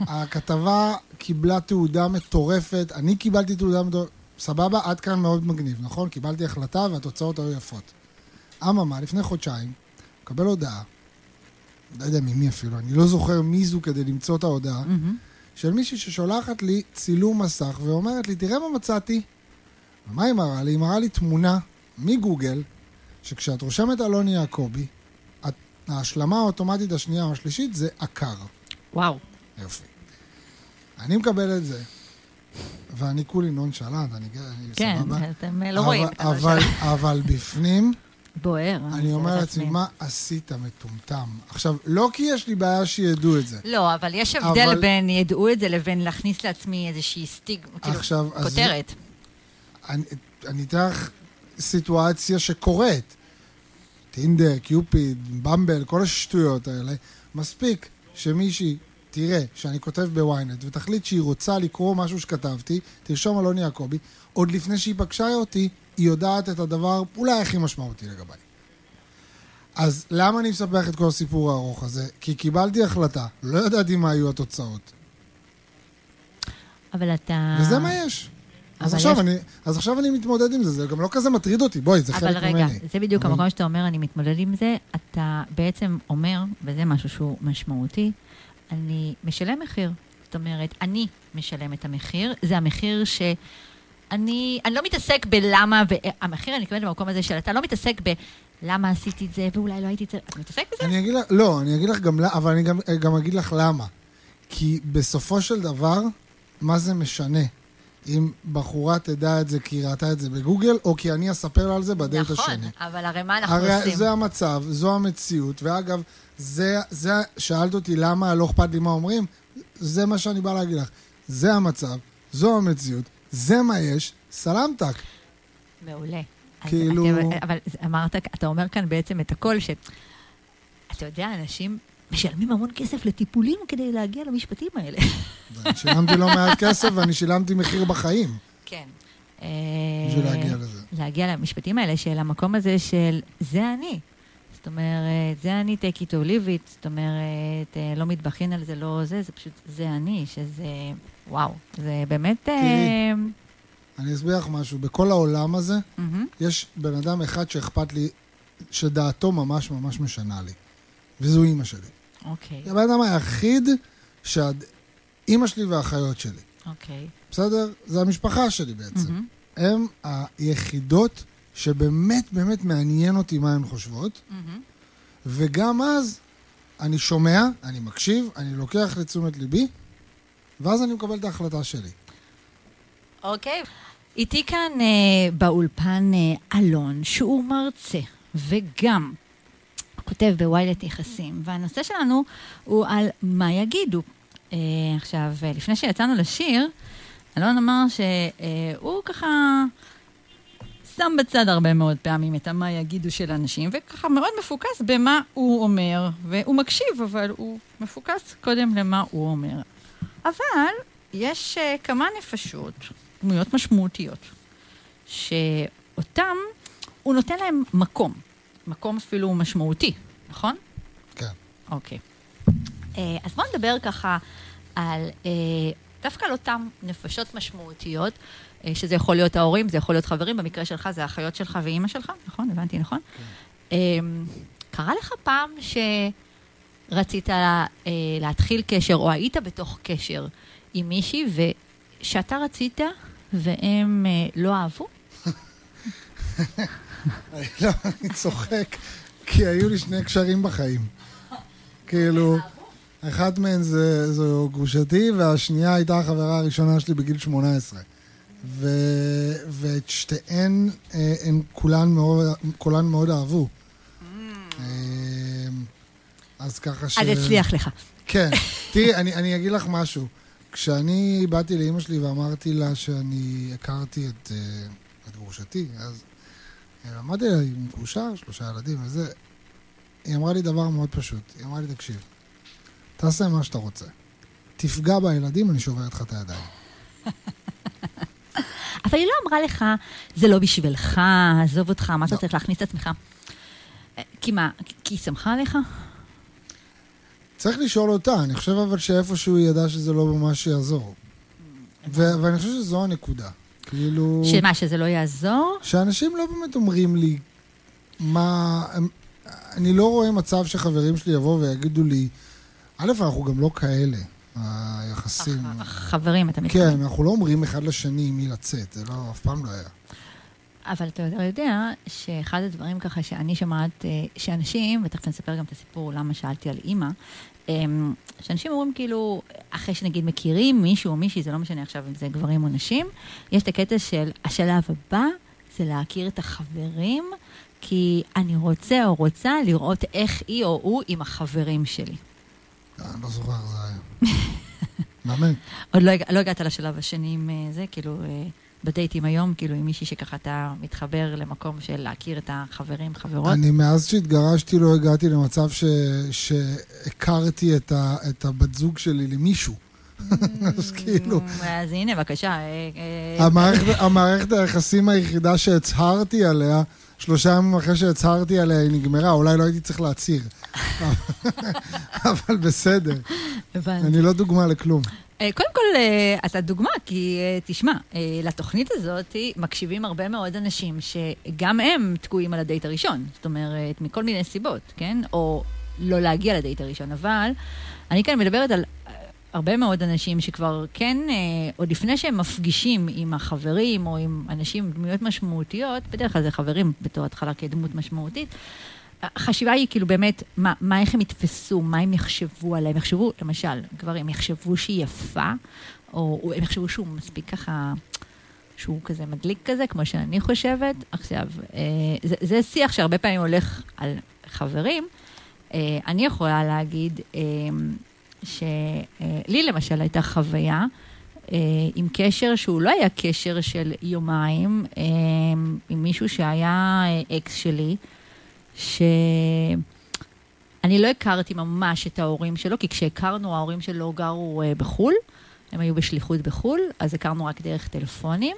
הכתבה קיבלה תעודה מטורפת, אני קיבלתי תעודה מטורפת, סבבה, עד כאן מאוד מגניב, נכון? קיבלתי החלטה והתוצאות היו יפות. אממה, לפני חודשיים, מקבל הודעה, לא יודע ממי אפילו, אני לא זוכר מי זו כדי למצוא את ההודעה, מהמם. של מישהי ששולחת לי צילום מסך ואומרת לי, תראה מה מצאתי. ומה היא מראה לי? היא מראה לי תמונה מגוגל, שכשאת רושמת אלוני יעקבי, ההשלמה האוטומטית השנייה או השלישית זה עקר. וואו. יופי. אני מקבל את זה, ואני כולי נונשלנט, אני, אני כן, סבבה. אתם לא אבל- רואים אבל. אבל בפנים, בוער. אני אומר לעצמי, מה עשית מטומטם? עכשיו, לא כי יש לי בעיה שידעו את זה. לא, אבל יש הבדל אבל- בין ידעו את זה לבין להכניס לעצמי איזושהי סטיג, כאילו, אז- כותרת. אני, אני אתן לך סיטואציה שקורית. טינדר, קיופיד, במבל, כל השטויות האלה. מספיק שמישהי תראה שאני כותב בוויינט ותחליט שהיא רוצה לקרוא משהו שכתבתי, תרשום אלוני יעקבי, עוד לפני שהיא פגשה אותי, היא יודעת את הדבר אולי הכי משמעותי לגביי. אז למה אני מספח את כל הסיפור הארוך הזה? כי קיבלתי החלטה, לא ידעתי מה היו התוצאות. אבל אתה... וזה מה יש. אז אבל עכשיו, יש- אני, אז עכשיו אני מתמודד עם זה, זה גם לא כזה מטריד אותי, בואי, זה אבל חלק רגע, ממני. זה בדיוק אבל- המקום שאתה אומר, אני מתמודד עם זה, אתה בעצם אומר, וזה משהו שהוא משמעותי, אני משלם מחיר. זאת אומרת, אני משלם את המחיר, זה המחיר ש... אני, אני לא מתעסק בלמה, והמחיר, אני מתכוונת במקום הזה של אתה לא מתעסק בלמה עשיתי את זה, ואולי לא הייתי צריך... אתה מתעסק בזה? אני אגיד לך, לא, אני אגיד לך גם למה, אבל אני גם, גם אגיד לך למה. כי בסופו של דבר, מה זה משנה? אם בחורה תדע את זה כי היא ראתה את זה בגוגל, או כי אני אספר לה על זה בדייט נכון, השני. אבל הרי מה אנחנו הרי עושים? זה המצב, זו המציאות, ואגב, זה, זה, שאלת אותי למה לא אכפת לי מה אומרים, זה מה שאני בא להגיד לך. זה המצב, זו המציאות, זה מה יש, סלמתק. מעולה. כאילו- אתם- אבל אמרת, אתה אומר כאן בעצם את הכל, ש... אתה יודע, אנשים משלמים המון כסף לטיפולים כדי להגיע למשפטים האלה. ואני שילמתי לא מעט כסף ואני שילמתי מחיר בחיים כן. בשביל להגיע לזה. להגיע למשפטים האלה של המקום הזה של זה אני. זאת אומרת, זה אני take it or leave it, זאת אומרת, אה, לא מתבכיין על זה, לא זה, זה פשוט זה אני, שזה, וואו, זה באמת... אה, תראי. אני אסביר לך משהו, בכל העולם הזה, יש בן אדם אחד שאכפת לי, שדעתו ממש ממש משנה לי, וזו אימא שלי. אוקיי, זה הבן אדם היחיד שעד... אימא שלי והאחיות שלי, אוקיי. בסדר? זה המשפחה שלי בעצם. מהמם, הן היחידות שבאמת באמת מעניין אותי מה הן חושבות. וגם אז אני שומע, אני מקשיב, אני לוקח לתשומת ליבי, ואז אני מקבל את ההחלטה שלי. אוקיי. איתי כאן אה, באולפן אה, אלון, שהוא מרצה וגם כותב בוויילט יחסים, והנושא שלנו הוא על מה יגידו. אה, עכשיו, אה, לפני שיצאנו לשיר, אלון אמר שהוא ככה שם בצד הרבה מאוד פעמים את המה יגידו של אנשים, וככה מאוד מפוקס במה הוא אומר, והוא מקשיב, אבל הוא מפוקס קודם למה הוא אומר. אבל יש uh, כמה נפשות, דמויות משמעותיות, שאותם, הוא נותן להם מקום, מקום אפילו משמעותי, נכון? כן. אוקיי. Uh, אז בואו נדבר ככה על, uh, דווקא על אותן נפשות משמעותיות, uh, שזה יכול להיות ההורים, זה יכול להיות חברים, במקרה שלך זה האחיות שלך ואימא שלך, נכון? הבנתי נכון? כן. Uh, קרה לך פעם שרצית uh, להתחיל קשר, או היית בתוך קשר עם מישהי, ושאתה רצית והם uh, לא אהבו? לא, אני צוחק, כי היו לי שני קשרים בחיים. כאילו, אחת מהן זה, זו גרושתי, והשנייה הייתה החברה הראשונה שלי בגיל 18. ו, ואת שתיהן, אה, הן כולן מאוד, כולן מאוד אהבו. אה, אז ככה ש... אז הצליח לך. כן. תראי, אני, אני אגיד לך משהו. כשאני באתי לאימא שלי ואמרתי לה שאני הכרתי את, אה, את גרושתי, אז אמרתי לה, היא עם גרושה, שלושה ילדים וזה, היא אמרה לי דבר מאוד פשוט. היא אמרה לי, תקשיב, תעשה מה שאתה רוצה. תפגע בילדים, אני שובר איתך את הידיים. אבל היא לא אמרה לך, זה לא בשבילך, עזוב אותך, מה אתה לא. צריך להכניס את עצמך? אה, כי מה, כי היא שמחה עליך? צריך לשאול אותה, אני חושב אבל שאיפשהו היא ידעה שזה לא ממש יעזור. ו- ואני חושב שזו הנקודה. כאילו... שמה, שזה לא יעזור? שאנשים לא באמת אומרים לי מה... הם, אני לא רואה מצב שחברים שלי יבואו ויגידו לי, א', אנחנו גם לא כאלה, היחסים. חברים, אתה מתכוון. כן, אנחנו לא אומרים אחד לשני עם מי לצאת, זה לא, אף פעם לא היה. אבל אתה יודע שאחד הדברים ככה שאני שומעת, אה, שאנשים, ותכף אני אספר גם את הסיפור למה שאלתי על אימא, אמ, שאנשים אומרים כאילו, אחרי שנגיד מכירים מישהו או מישהי, זה לא משנה עכשיו אם זה גברים או נשים, יש את הקטע של השלב הבא זה להכיר את החברים, כי אני רוצה או רוצה לראות איך היא או הוא עם החברים שלי. אני לא זוכר איך זה היה. באמת. עוד לא, הגע- לא הגעת לשלב השני עם אה, זה, כאילו, אה, בדייטים היום, כאילו עם מישהי שככה אתה מתחבר למקום של להכיר את החברים, חברות. אני מאז שהתגרשתי לא הגעתי למצב ש... שהכרתי את, ה... את הבת זוג שלי למישהו. אז כאילו, אז הנה, בבקשה. אה, אה, המערכת, המערכת היחסים היחידה שהצהרתי עליה, שלושה ימים אחרי שהצהרתי עליה היא נגמרה, אולי לא הייתי צריך להצהיר. אבל בסדר, הבנתי. אני לא דוגמה לכלום. אה, קודם כל, אה, אתה דוגמה, כי אה, תשמע, לתוכנית הזאת מקשיבים הרבה מאוד אנשים שגם הם תקועים על הדייט הראשון. זאת אומרת, מכל מיני סיבות, כן? או לא להגיע לדייט הראשון. אבל אני כאן מדברת על הרבה מאוד אנשים שכבר כן, עוד לפני שהם מפגישים עם החברים או עם אנשים, עם דמויות משמעותיות, בדרך כלל זה חברים בתור התחלה כדמות משמעותית, החשיבה היא כאילו באמת, מה, מה איך הם יתפסו, מה הם יחשבו עליה, הם יחשבו, למשל, גברים יחשבו שהיא יפה, או, או הם יחשבו שהוא מספיק ככה, שהוא כזה מדליק כזה, כמו שאני חושבת. עכשיו, אה, זה, זה שיח שהרבה פעמים הולך על חברים. אה, אני יכולה להגיד אה, שלי למשל הייתה חוויה, אה, אה, עם קשר שהוא לא היה קשר של יומיים, אה, עם מישהו שהיה אה, אקס שלי, שאני לא הכרתי ממש את ההורים שלו, כי כשהכרנו, ההורים שלו גרו אה, בחו"ל, הם היו בשליחות בחו"ל, אז הכרנו רק דרך טלפונים.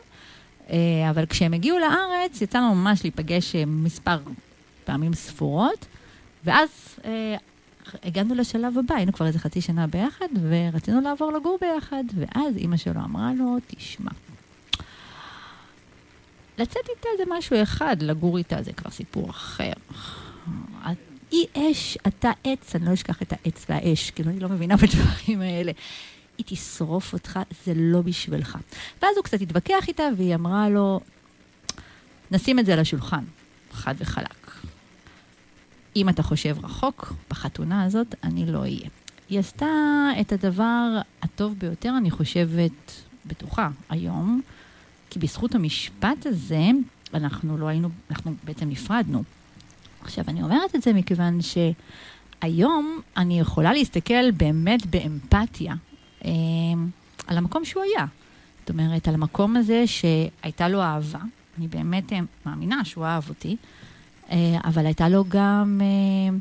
אה, אבל כשהם הגיעו לארץ, יצאנו ממש להיפגש אה, מספר פעמים ספורות, ואז אה, הגענו לשלב הבא, היינו כבר איזה חצי שנה ביחד, ורצינו לעבור לגור ביחד, ואז אימא שלו אמרה לו, תשמע, לצאת איתה זה משהו אחד, לגור איתה זה כבר סיפור אחר. היא אש, אתה עץ, אני לא אשכח את העץ והאש, כאילו, אני לא מבינה בדברים האלה. היא תשרוף אותך, זה לא בשבילך. ואז הוא קצת התווכח איתה, והיא אמרה לו, נשים את זה על השולחן, חד וחלק. אם אתה חושב רחוק, בחתונה הזאת אני לא אהיה. היא עשתה את הדבר הטוב ביותר, אני חושבת, בטוחה, היום, כי בזכות המשפט הזה, אנחנו לא היינו, אנחנו בעצם נפרדנו. עכשיו, אני אומרת את זה מכיוון שהיום אני יכולה להסתכל באמת באמפתיה אה, על המקום שהוא היה. זאת אומרת, על המקום הזה שהייתה לו אהבה, אני באמת אה, מאמינה שהוא אהב אותי, אה, אבל הייתה לו גם אה,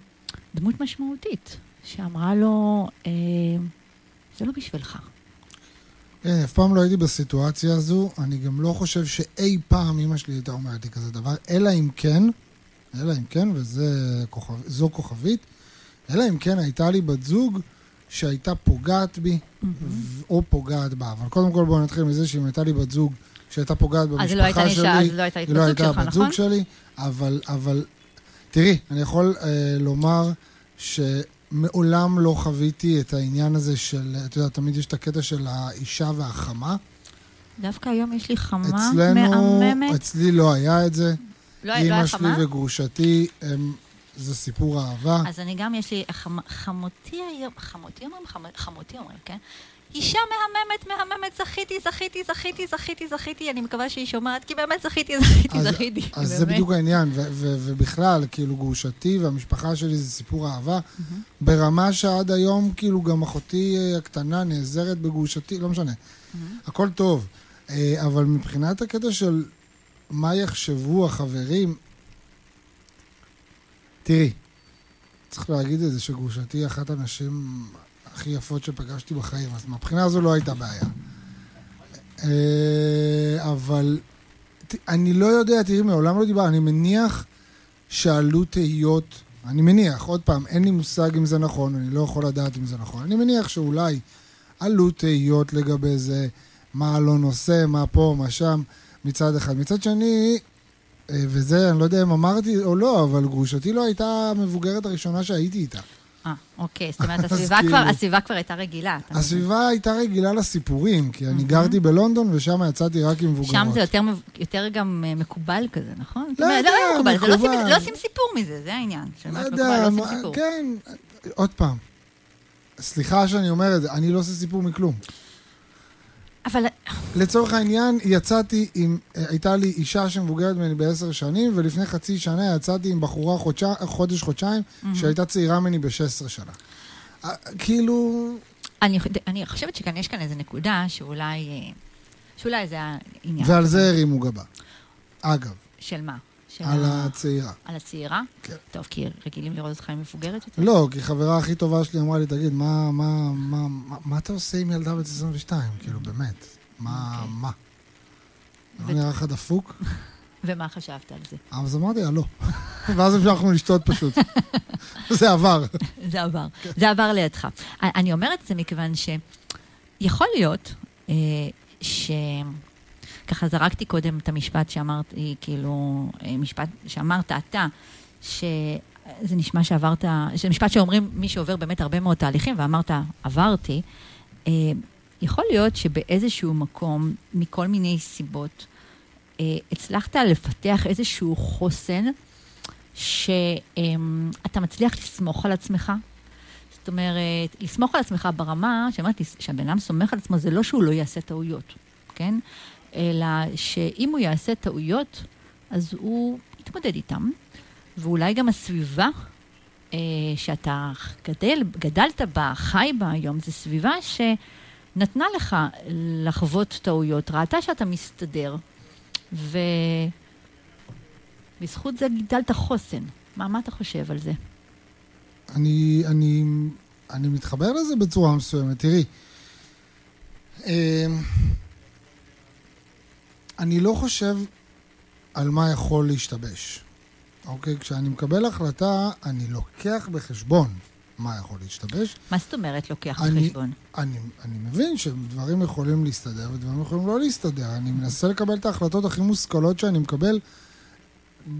דמות משמעותית, שאמרה לו, אה, זה לא בשבילך. כן, אף פעם לא הייתי בסיטואציה הזו, אני גם לא חושב שאי פעם אמא שלי הייתה אומרת לי כזה דבר, אלא אם כן, אלא אם כן, וזו כוכבית, אלא אם כן הייתה לי בת זוג שהייתה פוגעת בי, mm-hmm. או פוגעת בה. אבל קודם כל בואו נתחיל מזה שאם הייתה לי בת זוג שהייתה פוגעת במשפחה לא הייתה שלי, אז לא הייתה היא לא הייתה שלך, בת נכון? זוג שלי, אבל, אבל תראי, אני יכול אה, לומר שמעולם לא חוויתי את העניין הזה של, אתה יודע, תמיד יש את הקטע של האישה והחמה. דווקא היום יש לי חמה אצלנו, מהממת. אצלי לא היה את זה. לא, לא היה חמה? שלי וגרושתי, הם, זה סיפור אהבה. אז אני גם, יש לי, חמ, חמותי היום, חמותי אומרים, חמ, חמותי אומרים, כן? אישה מהממת, מהממת, זכיתי, זכיתי, זכיתי, זכיתי, זכיתי, אני מקווה שהיא שומעת, כי באמת זכיתי, זכיתי, אז- זכיתי. אז זה באמת. בדיוק העניין, ו- ו- ובכלל, כאילו, גרושתי והמשפחה שלי זה סיפור אהבה, ברמה שעד היום, כאילו, גם אחותי אה, הקטנה נעזרת בגרושתי, לא משנה. הכל טוב. אה, אבל מבחינת הקטע של מה יחשבו החברים, תראי, צריך להגיד את זה שגרושתי היא אחת הנשים הכי יפות שפגשתי בחיים, אז מהבחינה הזו לא הייתה בעיה. אה, אבל אני לא יודע, תראי, מעולם לא דיבר, אני מניח שעלו תהיות, אני מניח, עוד פעם, אין לי מושג אם זה נכון, אני לא יכול לדעת אם זה נכון. אני מניח שאולי עלו תהיות לגבי זה, מה לא נושא, מה פה, מה שם, מצד אחד. מצד שני, אה, וזה, אני לא יודע אם אמרתי או לא, אבל גרושתי לא הייתה המבוגרת הראשונה שהייתי איתה. אה, אוקיי, זאת אומרת, הסביבה כאילו- כבר, הסביבה כבר הייתה רגילה. הסביבה הייתה רגילה לסיפורים, כי אני גרתי בלונדון ושם יצאתי רק עם מבוגרות. שם זה יותר, יותר גם אה, מקובל כזה, נכון? לא אומרת, יודע, לא מקובל, זה לא עושים- מקובל. לא עושים סיפור מזה, זה העניין. לא יודע, מקובל, לא. כן, עוד פעם. סליחה שאני אומר את זה, אני לא עושה סיפור מכלום. אבל לצורך העניין, יצאתי עם, הייתה לי אישה שמבוגרת ממני בעשר שנים, ולפני חצי שנה יצאתי עם בחורה חודש, חודשיים, שהייתה צעירה ממני ב-16 שנה. כאילו, אני, אני חושבת שכאן יש כאן איזו נקודה שאולי, שאולי זה העניין. ועל זה הרימו גבה. אגב, של מה? על ה- הצעירה. על הצעירה? כן. טוב, כי רגילים לראות אותך עם מבוגרת יותר? לא, כי חברה הכי טובה שלי אמרה לי, תגיד, מה, מה, מה, מה, מה אתה עושה עם ילדה בת 22? כאילו, באמת. מה, אוקיי. מה? לא ו- נראה לך דפוק? ומה חשבת על זה? אז אמרתי לה, לא. ואז המשכנו לשתות פשוט. זה עבר. זה עבר. זה עבר לידך. אני אומרת את זה מכיוון שיכול להיות אה, ש... ככה זרקתי קודם את המשפט שאמרתי, כאילו, אה, משפט שאמרת אתה, שזה נשמע שעברת, זה משפט שאומרים מי שעובר באמת הרבה מאוד תהליכים, ואמרת, עברתי. אה, יכול להיות שבאיזשהו מקום, מכל מיני סיבות, אה, הצלחת לפתח איזשהו חוסן שאתה מצליח לסמוך על עצמך. זאת אומרת, לסמוך על עצמך ברמה, שאמרתי, שהבן אדם סומך על עצמו, זה לא שהוא לא יעשה טעויות, כן? אלא שאם הוא יעשה טעויות, אז הוא יתמודד איתם, ואולי גם הסביבה אה, שאתה גדל, גדלת בה, חי בה היום, זו סביבה נתנה לך לחוות טעויות, ראתה שאתה מסתדר, ובזכות זה גידלת חוסן. מה, מה אתה חושב על זה? אני, אני, אני מתחבר לזה בצורה מסוימת. תראי, אמ, אני לא חושב על מה יכול להשתבש. אוקיי? כשאני מקבל החלטה, אני לוקח בחשבון מה יכול להשתבש. מה זאת אומרת לוקח אני- בחשבון? אני, אני מבין שדברים יכולים להסתדר ודברים יכולים לא להסתדר. אני מנסה לקבל את ההחלטות הכי מושכלות שאני מקבל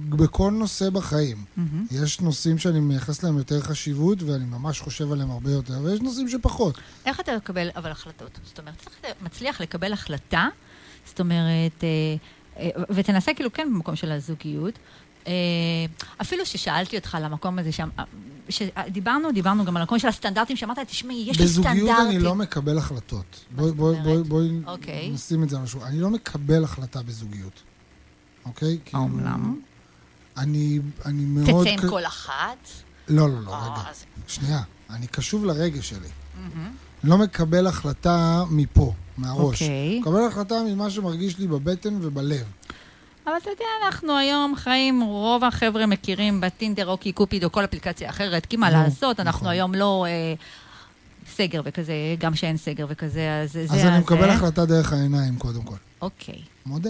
בכל נושא בחיים. מהמם. יש נושאים שאני מייחס להם יותר חשיבות ואני ממש חושב עליהם הרבה יותר, ויש נושאים שפחות. איך אתה מקבל אבל החלטות? זאת אומרת, איך אתה מצליח לקבל החלטה, זאת אומרת, אה, אה, ותנסה כאילו כן במקום של הזוגיות. אה, אפילו ששאלתי אותך על המקום הזה שם, שדיברנו, דיברנו גם על המקום של הסטנדרטים, שאמרת, תשמעי, יש לי סטנדרטים. בזוגיות אני לא מקבל החלטות. בואי בואי אומרת? בואי בואי אוקיי. נשים את זה על השולחן. אני לא מקבל החלטה בזוגיות. אוקיי? כאילו? אני, אני מאוד... תצא עם כל אחת. לא, לא, לא, רגע. אז- שנייה. אני קשוב לרגש שלי. מהמם. לא מקבל החלטה מפה, מהראש. אוקיי. מקבל החלטה ממה שמרגיש לי בבטן ובלב. אבל אתה יודע, אנחנו היום חיים, רוב החבר'ה מכירים בטינדר או קופיד או כל אפליקציה אחרת, כי מה נו, לעשות, אנחנו נכון. היום לא אה, סגר וכזה, גם שאין סגר וכזה, אז זה... אז אני מקבל זה. החלטה דרך העיניים, קודם כל. אוקיי, מודה.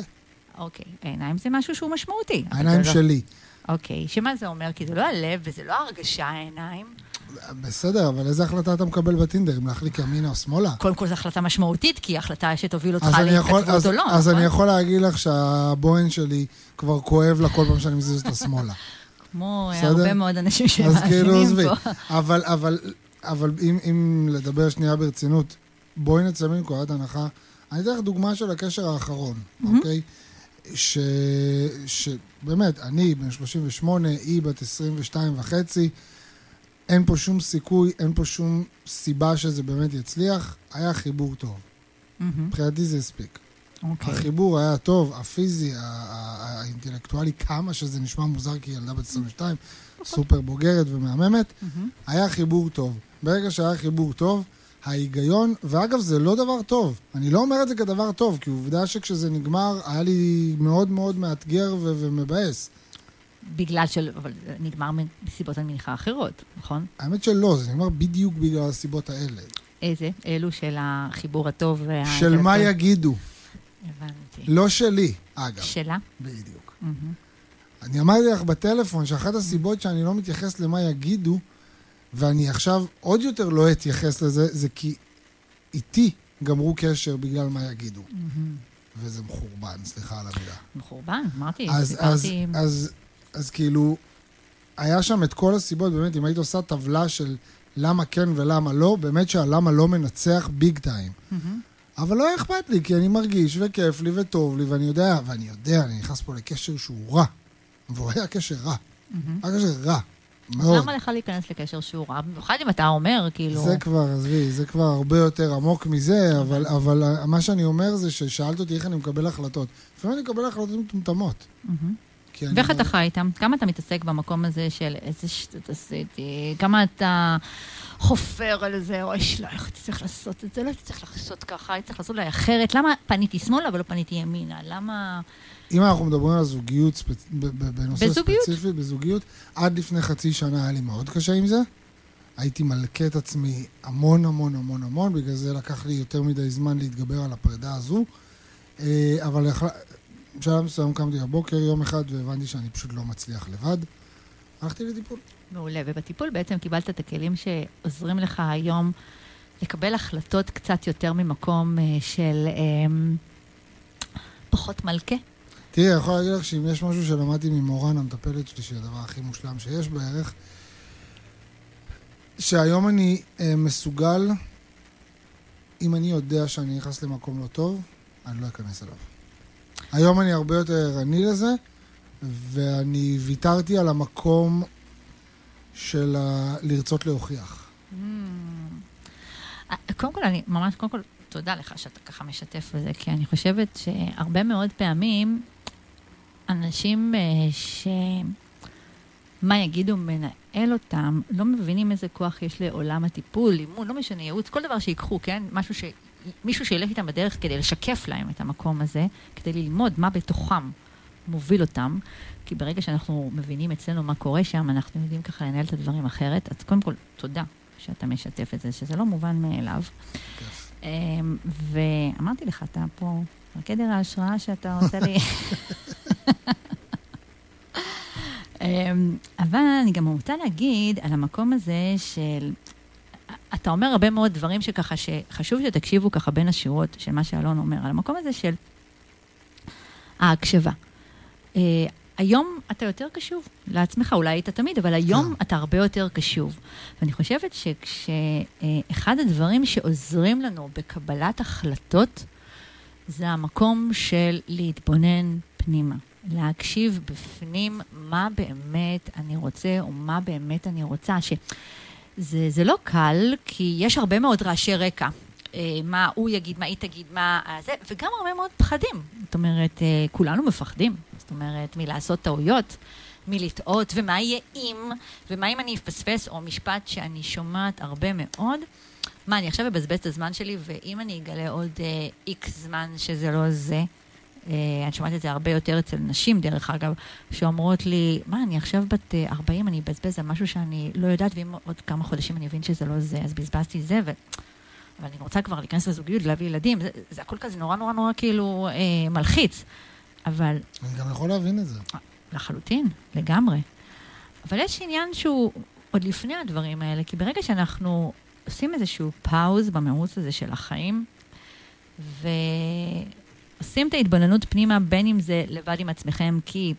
אוקיי. העיניים זה משהו שהוא משמעותי. העיניים זה לא- שלי. אוקיי, שמה זה אומר? כי זה לא הלב וזה לא ההרגשה, העיניים. בסדר, אבל איזה החלטה אתה מקבל בטינדר? אם להחליק ימינה או שמאלה? קודם כל זו החלטה משמעותית, כי היא החלטה שתוביל אותך להתכתבות אז, או לא, אז נכון? אני יכול להגיד לך שהבוהן שלי כבר כואב לה כל פעם שאני מזיז אותה שמאלה. כמו בסדר? הרבה מאוד אנשים אז כאילו, שמאזינים עזבי. פה. אבל, אבל, אבל אם, אם לדבר שנייה ברצינות, בואי נצא מנקודת הנחה. אני אתן לך דוגמה של הקשר האחרון, אוקיי? ש... שבאמת, אני בן 38, היא בת 22 וחצי, אין פה שום סיכוי, אין פה שום סיבה שזה באמת יצליח. היה חיבור טוב. מבחינתי זה הספיק. אוקיי. החיבור היה טוב, הפיזי, האינטלקטואלי, כמה שזה נשמע מוזר כי ילדה בת 22, סופר בוגרת ומהממת. היה חיבור טוב. ברגע שהיה חיבור טוב, ההיגיון, ואגב, זה לא דבר טוב. אני לא אומר את זה כדבר טוב, כי עובדה שכשזה נגמר, היה לי מאוד מאוד מאתגר ומבאס. בגלל של... אבל זה נגמר מסיבות, אני מניחה, אחרות, נכון? האמת שלא, זה נגמר בדיוק בגלל הסיבות האלה. איזה? אלו של החיבור הטוב וה... של מה יגידו, הבנתי. לא שלי, אגב. שלה? בדיוק. מהמם. אני אמרתי לך בטלפון שאחת הסיבות שאני לא מתייחס למה יגידו, ואני עכשיו עוד יותר לא אתייחס לזה, זה כי איתי גמרו קשר בגלל מה יגידו. מהמם. וזה מחורבן, סליחה על המילה. מחורבן, אמרתי, אז, אז. אז, אז כאילו, היה שם את כל הסיבות, באמת, אם היית עושה טבלה של למה כן ולמה לא, באמת שהלמה לא מנצח ביג טיים. מהמם. אבל לא אכפת לי, כי אני מרגיש וכיף לי וטוב לי, ואני יודע, ואני יודע, אני נכנס פה לקשר שהוא רע. והוא היה קשר רע. מהמם. היה קשר רע. מאוד. למה לך להיכנס לקשר שהוא רע? במיוחד אם אתה אומר, כאילו... זה כבר, עזבי, זה כבר הרבה יותר עמוק מזה, אבל, אבל מה שאני אומר זה ששאלת אותי איך אני מקבל החלטות. לפעמים אני מקבל החלטות מטומטמות. מהמם. ואיך אתה חי איתם? כמה אתה מתעסק במקום הזה של איזה שטות עשיתי? כמה אתה חופר על זה? אוי, לא, איך הייתי צריך לעשות את זה? לא הייתי צריך לעשות ככה, הייתי צריך לעשות אולי אחרת. למה פניתי שמאלה ולא פניתי ימינה? למה... אם אנחנו מדברים על זוגיות, ספצ... בנושא בזוגיות. ספציפי, בזוגיות, עד לפני חצי שנה היה לי מאוד קשה עם זה. הייתי מלכה את עצמי המון המון המון המון, בגלל זה לקח לי יותר מדי זמן להתגבר על הפרידה הזו. אה, אבל בשלב מסוים קמתי בבוקר יום אחד והבנתי שאני פשוט לא מצליח לבד. הלכתי לטיפול. מעולה. ובטיפול בעצם קיבלת את הכלים שעוזרים לך היום לקבל החלטות קצת יותר ממקום אה, של אה, פחות מלכה. תראי, אני יכול להגיד לך שאם יש משהו שלמדתי ממורן, המטפלת שלי, שהיא הדבר הכי מושלם שיש בערך, שהיום אני אה, מסוגל, אם אני יודע שאני נכנס למקום לא טוב, אני לא אכנס אליו. היום אני הרבה יותר ערני לזה, ואני ויתרתי על המקום של ה... לרצות להוכיח. אה, קודם כל, אני ממש, קודם כל, תודה לך שאתה ככה משתף בזה, כי אני חושבת שהרבה מאוד פעמים אנשים אה, ש... מה יגידו מנהל אותם, לא מבינים איזה כוח יש לעולם הטיפול, אימון, לא משנה, ייעוץ, כל דבר שיקחו, כן? משהו מישהו שילך איתם בדרך כדי לשקף להם את המקום הזה, כדי ללמוד מה בתוכם מוביל אותם, כי ברגע שאנחנו מבינים אצלנו מה קורה שם, אנחנו יודעים ככה לנהל את הדברים אחרת. אז קודם כל, תודה שאתה משתף את זה, שזה לא מובן מאליו. אמ, ואמרתי לך, אתה פה, בקדר ההשראה שאתה עושה לי... אמ, אבל אני גם רוצה להגיד על המקום הזה של... אתה אומר הרבה מאוד דברים שככה, שחשוב שתקשיבו ככה בין השורות של מה שאלון אומר, על המקום הזה של ההקשבה. אה, היום אתה יותר קשוב לעצמך, אולי היית תמיד, אבל היום כן. אתה הרבה יותר קשוב. ואני חושבת שכשאחד הדברים שעוזרים לנו בקבלת החלטות, זה המקום של להתבונן פנימה. להקשיב בפנים מה באמת אני רוצה או מה באמת אני רוצה. שזה זה לא קל, כי יש הרבה מאוד רעשי רקע. אה, מה הוא יגיד, מה היא תגיד, מה זה, וגם הרבה מאוד פחדים. זאת אומרת, אה, כולנו מפחדים. זאת אומרת, מלעשות טעויות, מלטעות, ומה יהיה אם, ומה אם אני אפספס, או משפט שאני שומעת הרבה מאוד. מה, אני עכשיו אבזבז את הזמן שלי, ואם אני אגלה עוד איקס uh, זמן שזה לא זה, אני שומעת את זה הרבה יותר אצל נשים, דרך אגב, שאומרות לי, מה, אני עכשיו בת uh, 40, אני אבזבז על משהו שאני לא יודעת, ואם עוד כמה חודשים אני אבין שזה לא זה, אז בזבזתי זה, ו... אבל אני רוצה כבר להיכנס לזוגיות, להביא ילדים, זה, זה הכל כזה נורא נורא נורא כאילו אה, מלחיץ. אבל... אני גם יכול להבין את זה. לחלוטין, לגמרי. אבל יש עניין שהוא עוד לפני הדברים האלה, כי ברגע שאנחנו עושים איזשהו פאוז במרוץ הזה של החיים, ועושים את ההתבוננות פנימה, בין אם זה לבד עם עצמכם, כי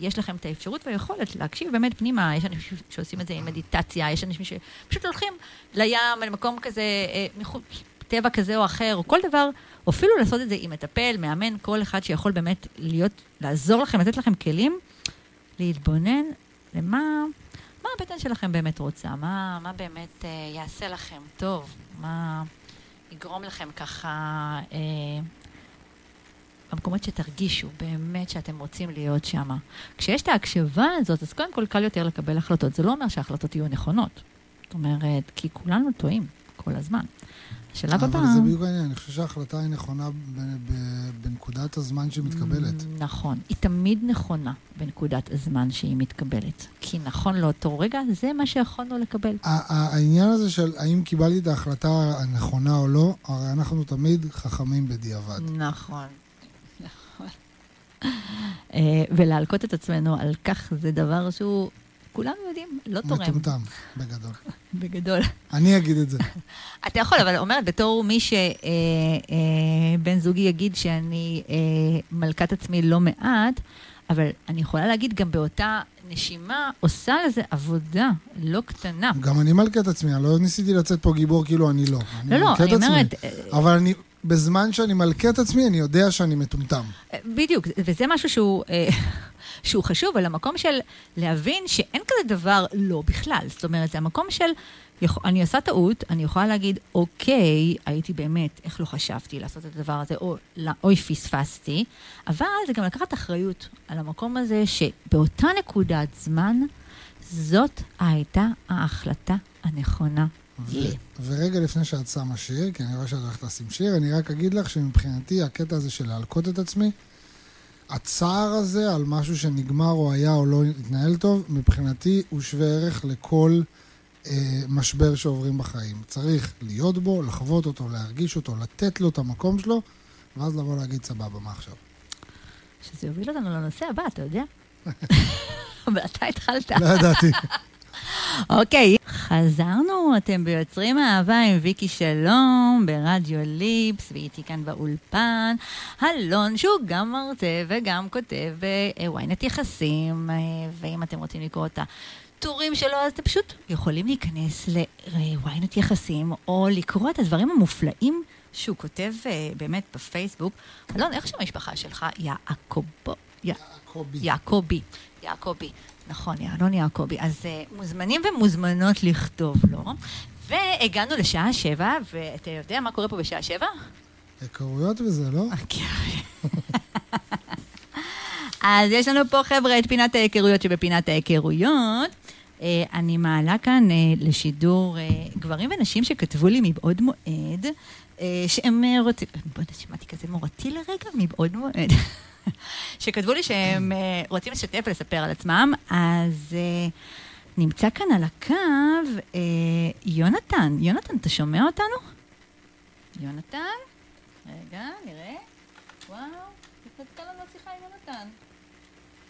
יש לכם את האפשרות והיכולת להקשיב באמת פנימה, יש אנשים שעושים את זה עם מדיטציה, יש אנשים שפשוט הולכים לים, למקום כזה, אה, טבע כזה או אחר, או כל דבר, או אפילו לעשות את זה עם מטפל, מאמן, כל אחד שיכול באמת להיות, לעזור לכם, לתת לכם כלים, להתבונן למה מה הבטן שלכם באמת רוצה, מה, מה באמת אה, יעשה לכם טוב, מה יגרום לכם ככה, אה, במקומות שתרגישו באמת שאתם רוצים להיות שם. כשיש את ההקשבה הזאת, אז קודם כל קל יותר לקבל החלטות. זה לא אומר שההחלטות יהיו נכונות. זאת אומרת, כי כולנו טועים כל הזמן. השלב הבא... אבל זה בדיוק העניין, אני חושב שההחלטה היא נכונה בנקודת הזמן שהיא מתקבלת. נכון, היא תמיד נכונה בנקודת הזמן שהיא מתקבלת. כי נכון לאותו רגע, זה מה שיכולנו לקבל. העניין הזה של האם קיבלתי את ההחלטה הנכונה או לא, הרי אנחנו תמיד חכמים בדיעבד. נכון. אה, ולהלקות את עצמנו על כך זה דבר שהוא כולנו יודעים, לא תורם. מטומטם, בגדול. בגדול. אני אגיד את זה. אתה יכול, אבל אומרת, בתור מי שבן אה, אה, זוגי יגיד שאני מלכת עצמי לא מעט, אבל אני יכולה להגיד גם באותה נשימה, עושה לזה עבודה לא קטנה. גם אני מלכת עצמי, אני לא ניסיתי לצאת פה גיבור כאילו אני לא. לא, לא, אני אומרת... אבל אני... בזמן שאני מלכה את עצמי, אני יודע שאני מטומטם. בדיוק, וזה משהו שהוא... שהוא חשוב, על המקום של להבין שאין כזה דבר לא בכלל. זאת אומרת, זה המקום של, אני עושה טעות, אני יכולה להגיד, אוקיי, הייתי באמת, איך לא חשבתי לעשות את הדבר הזה, או אוי, פספסתי, אבל זה גם לקחת אחריות על המקום הזה שבאותה נקודת זמן, זאת הייתה ההחלטה הנכונה לי. ורגע לפני שאת שמה שיר, כי אני רואה שאת הולכת לשים שיר, אני רק אגיד לך שמבחינתי הקטע הזה של להלקות את עצמי, הצער הזה על משהו שנגמר או היה או לא התנהל טוב, מבחינתי הוא שווה ערך לכל אה, משבר שעוברים בחיים. צריך להיות בו, לחוות אותו, להרגיש אותו, לתת לו את המקום שלו, ואז לבוא להגיד סבבה, מה עכשיו? שזה יוביל אותנו לנושא הבא, אתה יודע? אבל אתה התחלת. לא ידעתי. אוקיי, חזרנו, אתם ביוצרים אהבה עם ויקי שלום ברדיו ליפס, ואיתי כאן באולפן, אלון שהוא גם מרצה וגם כותב בוויינט יחסים, אה, ואם אתם רוצים לקרוא את הטורים שלו, אז אתם פשוט יכולים להיכנס לוויינט יחסים, או לקרוא את הדברים המופלאים שהוא כותב אה, באמת בפייסבוק. אלון, איך שם המשפחה שלך? יעקובו. יעקובי. יעקובי. יעקובי. נכון, יעלון יעקבי. אז uh, מוזמנים ומוזמנות לכתוב לו. והגענו לשעה שבע, ואתה יודע מה קורה פה בשעה שבע? היכרויות וזה, לא? אוקיי. אז יש לנו פה, חבר'ה, את פינת ההיכרויות שבפינת ההיכרויות. Uh, אני מעלה כאן uh, לשידור גברים ונשים שכתבו לי מבעוד מועד. אה, שהם אה, רוצים... בוא'נה, שמעתי כזה מורתי לרגע, מבעוד מועד. שכתבו לי שהם אה, רוצים לשתף ולספר על עצמם, אז אה, נמצא כאן על הקו אה, יונתן. יונתן, אתה שומע אותנו? יונתן? רגע, נראה. וואו, התנתקה לנו השיחה עם יונתן.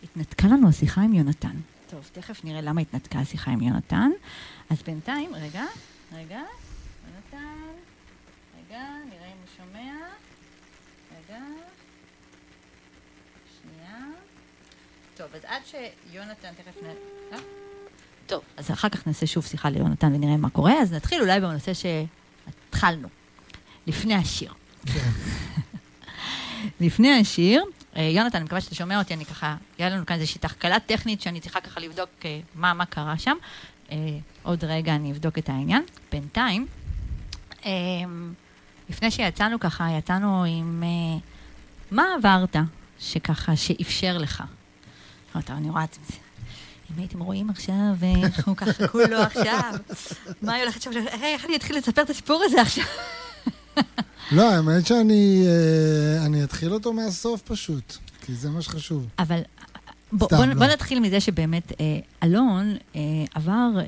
התנתקה לנו השיחה עם יונתן. טוב, תכף נראה למה התנתקה השיחה עם יונתן. אז בינתיים, רגע, רגע, יונתן, רגע, נראה אם הוא שומע. רגע, שנייה. טוב, אז עד שיונתן תכף נ... אה? טוב, אז אחר כך נעשה שוב שיחה ליונתן ונראה מה קורה. אז נתחיל אולי בנושא שהתחלנו, לפני השיר. כן. לפני השיר, אה, יונתן, אני מקווה שאתה שומע אותי, אני ככה, היה לנו כאן איזושהי תחקלה טכנית שאני צריכה ככה לבדוק אה, מה, מה קרה שם. עוד רגע אני אבדוק את העניין. בינתיים, לפני שיצאנו ככה, יצאנו עם מה עברת שככה, שאפשר לך. טוב, אני רואה את זה. אם הייתם רואים עכשיו איך הוא ככה כולו עכשיו, מה היא הולכת אה, איך אני אתחיל לספר את הסיפור הזה עכשיו? לא, האמת שאני אה, אני אתחיל אותו מהסוף פשוט, כי זה מה שחשוב. אבל בוא, סתם, בוא, לא. בוא נתחיל מזה שבאמת אה, אלון אה, עבר אה,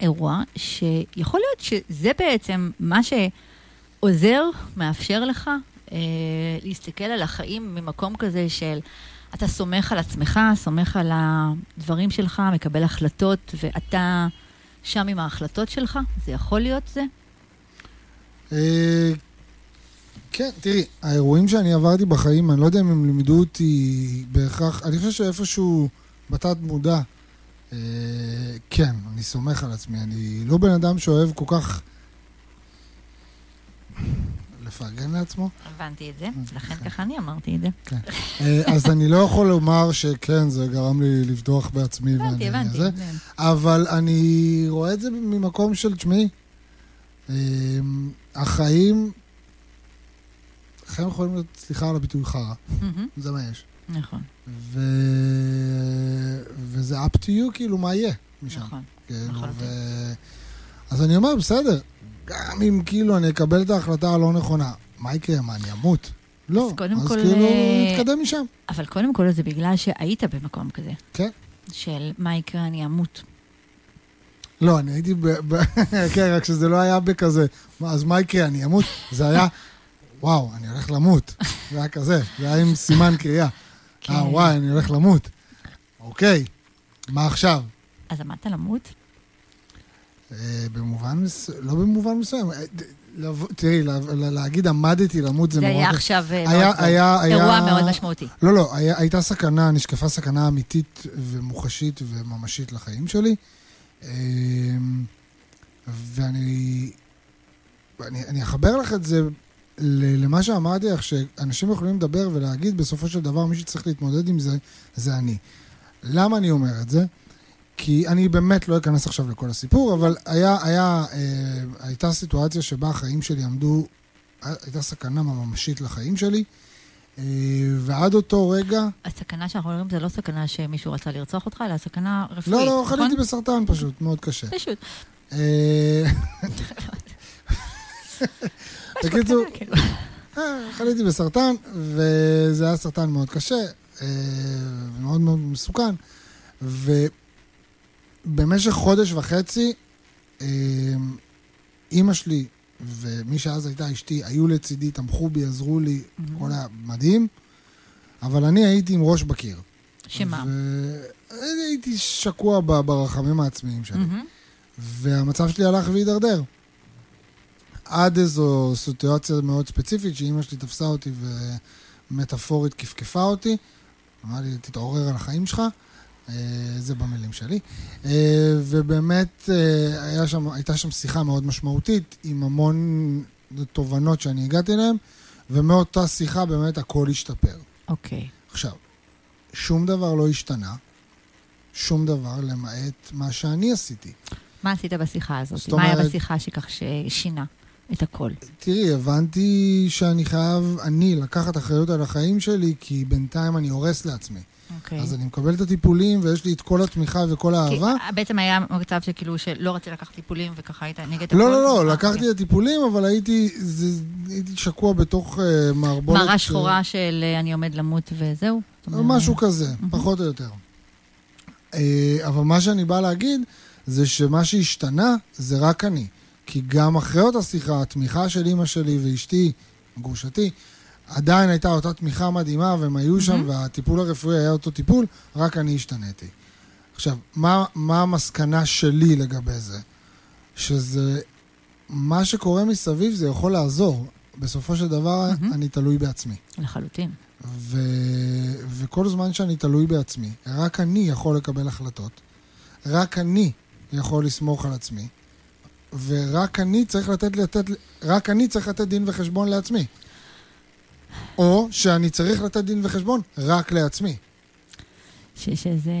אירוע שיכול להיות שזה בעצם מה שעוזר, מאפשר לך אה, להסתכל על החיים ממקום כזה של אתה סומך על עצמך, סומך על הדברים שלך, מקבל החלטות, ואתה שם עם ההחלטות שלך? זה יכול להיות זה? אה, כן, תראי, האירועים שאני עברתי בחיים, אני לא יודע אם הם לימדו אותי בהכרח, אני חושב שאיפשהו בתת מודע, אה, כן, אני סומך על עצמי. אני לא בן אדם שאוהב כל כך לפרגן לעצמו. הבנתי את זה, לכן ככה אני אמרתי את זה. כן. אה, אז אני לא יכול לומר שכן, זה גרם לי לבטוח בעצמי. הבנתי, הבנתי. זה. אבל אני רואה את זה ממקום של, תשמעי, אה, החיים, החיים יכולים להיות, סליחה על הביטוי חרא, זה מה יש. נכון, ו... וזה up to you, כאילו, מה יהיה משם. נכון. כאילו, נכון. ו... אז אני אומר, בסדר, גם אם כאילו אני אקבל את ההחלטה הלא נכונה, מה יקרה? מה, אני אמות? לא, אז קודם אז כל, כאילו אה, נתקדם משם. אבל קודם כל זה בגלל שהיית במקום כזה. כן. של מה יקרה, אני אמות. לא, אני הייתי ב... ב... כן, רק שזה לא היה בכזה, אז מה יקרה, אני אמות? זה היה, וואו, אני הולך למות. זה היה כזה, זה היה עם סימן קריאה. כן. אה, וואי, אני הולך למות. אוקיי, מה עכשיו? אז עמדת למות? אה, במובן מסוים, לא במובן מסוים. אה, תראי, לה- לה- להגיד עמדתי למות זה זה נורא... היה. עכשיו אה, מאוד- היה- אירוע מאוד משמעותי. לא, לא, הייתה סכנה, נשקפה סכנה אמיתית ומוחשית וממשית לחיים שלי. אמ, ואני אני, אני אחבר לך את זה למה שאמרתי לך, שאנשים יכולים לדבר ולהגיד, בסופו של דבר, מי שצריך להתמודד עם זה, זה אני. למה אני אומר את זה? כי אני באמת לא אכנס עכשיו לכל הסיפור, אבל היה, היה, אה, הייתה סיטואציה שבה החיים שלי עמדו, הייתה סכנה ממשית לחיים שלי, אה, ועד אותו רגע, הסכנה שאנחנו אומרים זה לא סכנה שמישהו רצה לרצוח אותך, אלא סכנה רפואית, לא, לא, נכון? חליתי בסרטן פשוט, מאוד קשה. פשוט. אה, בקיצור, קטן, כאילו. אה, חליתי בסרטן, וזה היה סרטן מאוד קשה, אה, מאוד מאוד מסוכן, ובמשך חודש וחצי, אה, אימא שלי ומי שאז הייתה אשתי היו לצידי, תמכו בי, עזרו לי, מהמם. הכל היה מדהים, אבל אני הייתי עם ראש בקיר. שמה? והייתי שקוע ב- ברחמים העצמיים שלי. מהמם. והמצב שלי הלך והידרדר. עד איזו סיטואציה מאוד ספציפית, שאימא שלי תפסה אותי ומטאפורית כפכפה אותי. אמרה לי, תתעורר על החיים שלך. אה, זה במילים שלי. אה, ובאמת אה, שם, הייתה שם שיחה מאוד משמעותית, עם המון תובנות שאני הגעתי אליהן, ומאותה שיחה באמת הכל השתפר. אוקיי. עכשיו, שום דבר לא השתנה, שום דבר למעט מה שאני עשיתי. מה עשית בשיחה הזאת? זאת מה היה אומרת- בשיחה שכך ששינה את הכל? תראי, הבנתי שאני חייב, אני, לקחת אחריות על החיים שלי, כי בינתיים אני הורס לעצמי. אוקיי. אז אני מקבל את הטיפולים, ויש לי את כל התמיכה וכל האהבה. כי בעצם היה מצב שכאילו שלא רצית לקחת טיפולים וככה היית נגד הכל? לא, לא, לא, אה, לקחתי. את הטיפולים, אבל הייתי זה- הייתי שקוע בתוך אה, מערבולת... מראה אה, שחורה של אה, אני עומד למות וזהו? משהו כזה, פחות או יותר. אה, אבל מה שאני בא להגיד, זה שמה שהשתנה זה רק אני. כי גם אחרי אותה שיחה, התמיכה של אימא שלי ואשתי, גרושתי, עדיין הייתה אותה תמיכה מדהימה, והם היו שם, מהמם. והטיפול הרפואי היה אותו טיפול, רק אני השתניתי. עכשיו, מה, מה המסקנה שלי לגבי זה? שזה, מה שקורה מסביב זה יכול לעזור. בסופו של דבר, מהמם. אני תלוי בעצמי. לחלוטין. ו... וכל זמן שאני תלוי בעצמי, רק אני יכול לקבל החלטות, רק אני יכול לסמוך על עצמי, ורק אני צריך לתת, לתת, רק אני צריך לתת דין וחשבון לעצמי. או שאני צריך לתת דין וחשבון רק לעצמי. ש- שזה...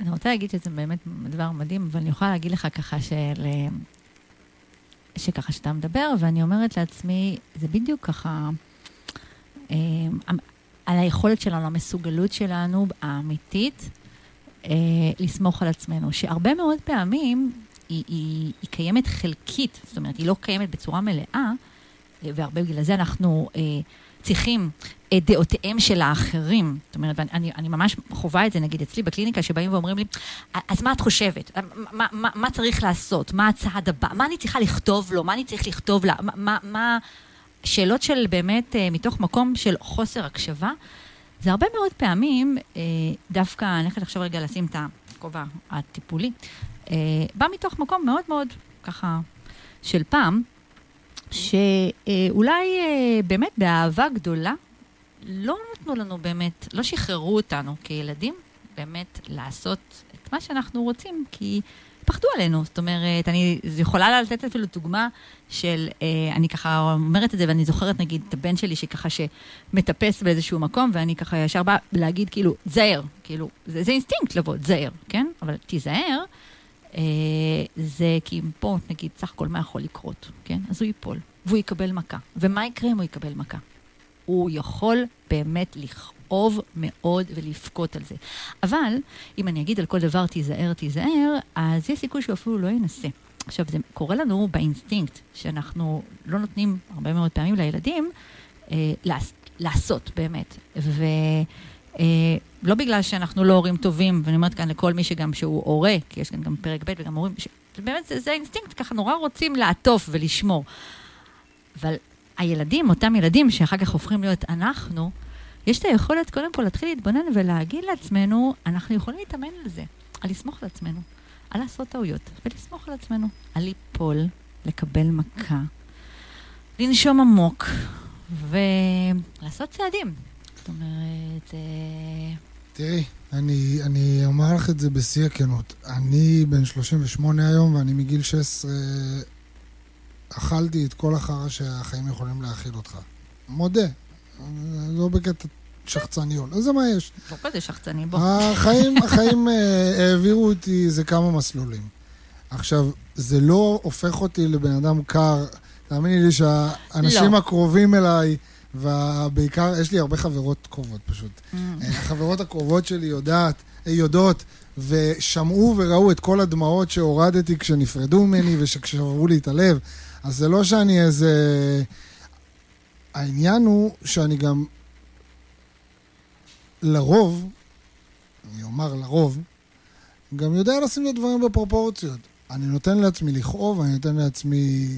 אני רוצה להגיד שזה באמת דבר מדהים, אבל אני יכולה להגיד לך ככה של... שככה שאתה מדבר, ואני אומרת לעצמי, זה בדיוק ככה, אה, על היכולת שלנו, המסוגלות שלנו האמיתית, אה, לסמוך על עצמנו, שהרבה מאוד פעמים היא, היא, היא קיימת חלקית, זאת אומרת, היא לא קיימת בצורה מלאה, אה, והרבה בגלל זה אנחנו אה, צריכים את דעותיהם של האחרים. זאת אומרת, אני, אני ממש חווה את זה, נגיד, אצלי בקליניקה, שבאים ואומרים לי, אז מה את חושבת? מה, מה, מה צריך לעשות? מה הצעד הבא? מה אני צריכה לכתוב לו? מה אני צריך לכתוב לה? מה, מה... שאלות של באמת, אה, מתוך מקום של חוסר הקשבה. זה הרבה מאוד פעמים, אה, דווקא, אני הולכת עכשיו רגע לשים את הכובע הטיפולי, אה, בא מתוך מקום מאוד מאוד, ככה, של פעם, שאולי אה, באמת באהבה גדולה, לא נתנו לנו באמת, לא שחררו אותנו כילדים, באמת לעשות את מה שאנחנו רוצים, כי פחדו עלינו. זאת אומרת, אני יכולה לתת אפילו דוגמה של, אה, אני ככה אומרת את זה, ואני זוכרת נגיד את הבן שלי שככה שמטפס באיזשהו מקום, ואני ככה ישר באה להגיד כאילו, תזהר, כאילו, זה, זה אינסטינקט לבוא, תזהר, כן? אבל תיזהר, זה כי פה, נגיד, סך הכל מה יכול לקרות, כן? אז הוא ייפול, והוא יקבל מכה. ומה יקרה אם הוא יקבל מכה? הוא יכול באמת לכאוב מאוד ולבכות על זה. אבל, אם אני אגיד על כל דבר תיזהר, תיזהר, אז יש סיכוי שהוא אפילו לא ינסה. עכשיו, זה קורה לנו באינסטינקט, שאנחנו לא נותנים הרבה מאוד פעמים לילדים אה, לעש, לעשות, באמת. ו... אה, לא בגלל שאנחנו לא הורים טובים, ואני אומרת כאן לכל מי שגם שהוא הורה, כי יש כאן גם פרק ב' וגם הורים, ש... באמת זה, זה האינסטינקט, ככה נורא רוצים לעטוף ולשמור. אבל הילדים, אותם ילדים שאחר כך הופכים להיות אנחנו, יש את היכולת קודם כל להתחיל להתבונן ולהגיד לעצמנו, אנחנו יכולים להתאמן על זה, על לסמוך על עצמנו, על לעשות טעויות ולסמוך על עצמנו, על ליפול, לקבל מכה, לנשום עמוק ולעשות צעדים. זאת אומרת... אה, תראי, אני, אני אומר לך את זה בשיא הכנות. אני בן 38 היום, ואני מגיל 16 אכלתי את כל החרא שהחיים יכולים להאכיל אותך. מודה. לא בקטע שחצניות. אז זה מה יש. לא כזה שחצני, בוא. החיים, החיים אה, העבירו אותי איזה כמה מסלולים. עכשיו, זה לא הופך אותי לבן אדם קר. תאמיני לי שהאנשים לא. הקרובים אליי, ובעיקר, יש לי הרבה חברות קרובות פשוט. Mm. אה, החברות הקרובות שלי יודעת, אה, יודעות, ושמעו וראו את כל הדמעות שהורדתי כשנפרדו ממני וכששברו לי את הלב. אז זה לא שאני איזה... העניין הוא שאני גם... לרוב, אני אומר לרוב, גם יודע לשים את הדברים בפרופורציות. אני נותן לעצמי לכאוב, אני נותן לעצמי,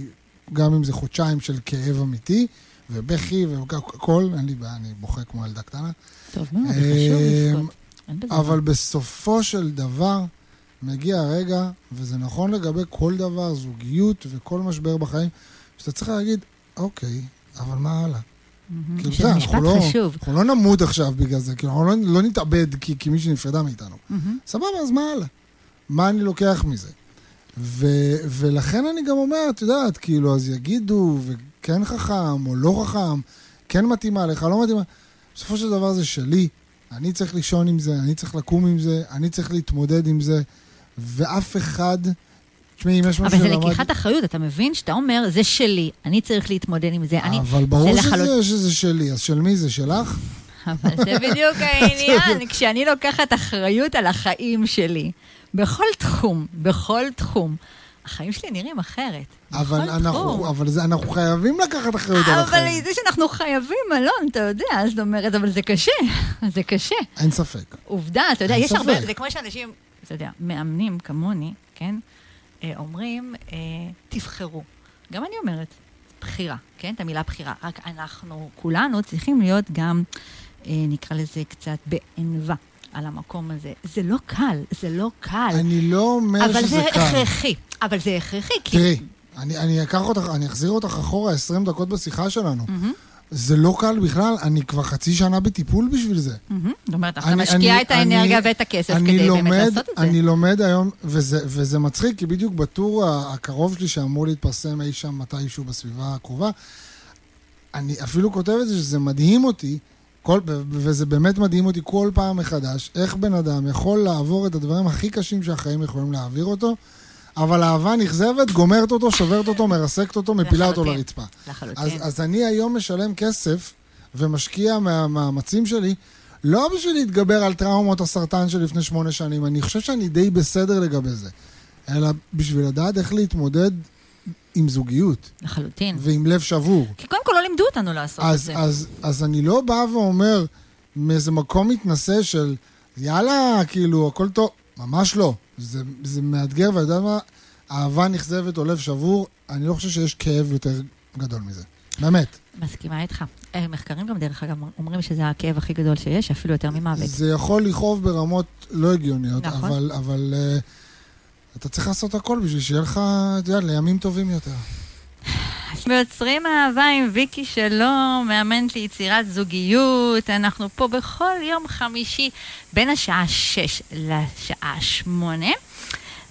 גם אם זה חודשיים של כאב אמיתי, ובכי והכל, אין לי בעיה, אני בוכה כמו ילדה קטנה. טוב מאוד, זה חשוב אה, לבכות. אבל. בסופו של דבר, מגיע הרגע, וזה נכון לגבי כל דבר, זוגיות וכל משבר בחיים, שאתה צריך להגיד, אוקיי, אבל מה הלאה? כאילו, שזה משפט לא- חשוב. אנחנו לא נמות עכשיו בגלל זה, כאילו, אנחנו לא, לא נתאבד כי, כי מישהי נפרדה מאיתנו. סבבה, אז מה הלאה? מה אני לוקח מזה? ו, ולכן אני גם אומר, את יודעת, כאילו, אז יגידו, וכן חכם או לא חכם, כן מתאימה לך, לא מתאימה. בסופו של דבר זה שלי, אני צריך לישון עם זה, אני צריך לקום עם זה, אני צריך להתמודד עם זה, ואף אחד... תשמעי, אם יש משהו אבל זה שלמד- לקיחת אחריות, אתה מבין? שאתה אומר, זה שלי, אני צריך להתמודד עם זה. אני... אבל ברור זה שזה, שזה שלי, אז של מי זה? שלך? אבל זה בדיוק העניין, כשאני לוקחת אחריות על החיים שלי, בכל תחום, בכל תחום. החיים שלי נראים אחרת. אבל אנחנו, אבל זה, אנחנו חייבים לקחת אחריות על החיים. אבל זה שאנחנו חייבים, אלון, אתה יודע, זאת אומרת, אבל זה קשה, זה קשה. אין ספק. עובדה, אתה יודע, יש הרבה, זה כמו שאנשים, אתה יודע, מאמנים כמוני, כן, אה, אומרים, אה, תבחרו. גם אני אומרת, בחירה, כן? את המילה בחירה. רק אנחנו, כולנו, צריכים להיות גם, אה, נקרא לזה קצת בענווה. על המקום הזה. זה לא קל, זה לא קל. אני לא אומר שזה קל. אבל זה הכרחי. אבל זה הכרחי, כי... תראי, אני, אני אקח אותך, אני אחזיר אותך אחורה 20 דקות בשיחה שלנו. Mm-hmm. זה לא קל בכלל, אני כבר חצי שנה בטיפול בשביל זה. זאת אומרת, אתה משקיע את האנרגיה ואת הכסף כדי באמת לעשות את זה. אני לומד היום, וזה, וזה מצחיק, כי בדיוק בטור הקרוב שלי שאמור להתפרסם אי שם מתישהו בסביבה הקרובה, אני אפילו כותב את זה שזה מדהים אותי, כל, וזה באמת מדהים אותי כל פעם מחדש, איך בן אדם יכול לעבור את הדברים הכי קשים שהחיים יכולים להעביר אותו, אבל אהבה נכזבת, גומרת אותו, שוברת אותו, מרסקת אותו, מפילה אותו לרצפה. לחלוטין. אז, אז אני היום משלם כסף ומשקיע מהמאמצים שלי, לא בשביל להתגבר על טראומות הסרטן של לפני שמונה שנים, אני חושב שאני די בסדר לגבי זה, אלא בשביל לדעת איך להתמודד עם זוגיות. לחלוטין. ועם לב שבור. כי קודם כל לא לימדו אותנו לעשות אז, את זה. אז, אז אני לא בא ואומר מאיזה מקום מתנשא של יאללה, כאילו, הכל טוב. ממש לא. זה, זה מאתגר, ואתה יודע מה? אהבה נכזבת או לב שבור, אני לא חושב שיש כאב יותר גדול מזה. באמת. מסכימה איתך. אה, מחקרים גם, דרך אגב, אומרים שזה הכאב הכי גדול שיש, אפילו יותר ממוות. זה יכול לכאוב ברמות לא הגיוניות, נכון. אבל, אבל uh, אתה צריך לעשות הכל בשביל שיהיה לך, אתה יודע, לימים טובים יותר. ויוצרים אהבה עם ויקי שלום, מאמנת ליצירת זוגיות. אנחנו פה בכל יום חמישי בין השעה 6 לשעה 8.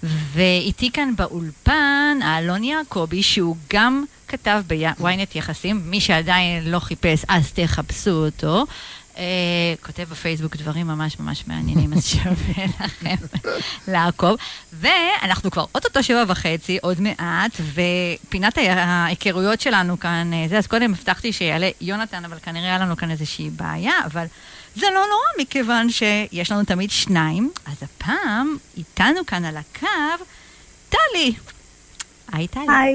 ואיתי כאן באולפן אלון יעקבי, שהוא גם כתב בוויינט יחסים, מי שעדיין לא חיפש, אז תחפשו אותו. Uh, כותב בפייסבוק דברים ממש ממש מעניינים, אז שווה לכם לעקוב. ואנחנו כבר אוטוטו שבע וחצי, עוד מעט, ופינת ההיכרויות שלנו כאן, אה, זה, אז קודם הבטחתי שיעלה יונתן, אבל כנראה היה לנו כאן איזושהי בעיה, אבל זה לא נורא, מכיוון שיש לנו תמיד שניים. אז הפעם, איתנו כאן על הקו, טלי. היי, טלי. היי.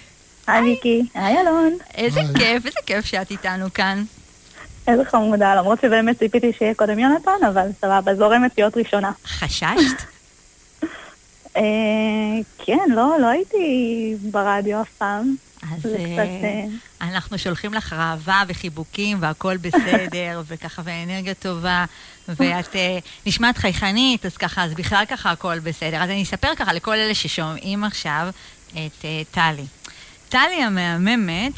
היי, מיקי. היי, אלון. איזה כיף, איזה כיף שאת איתנו כאן. איזה חמודה, למרות שבאמת ציפיתי שיהיה קודם יונתן, אבל סבבה, זורמת להיות ראשונה. חששת? אה, כן, לא, לא הייתי ברדיו אף פעם. אז אה, אה, אנחנו שולחים לך אהבה וחיבוקים והכל בסדר, וככה, ואנרגיה טובה, ואת נשמעת חייכנית, אז ככה, אז בכלל ככה הכל בסדר. אז אני אספר ככה לכל אלה ששומעים עכשיו את טלי. טלי המהממת,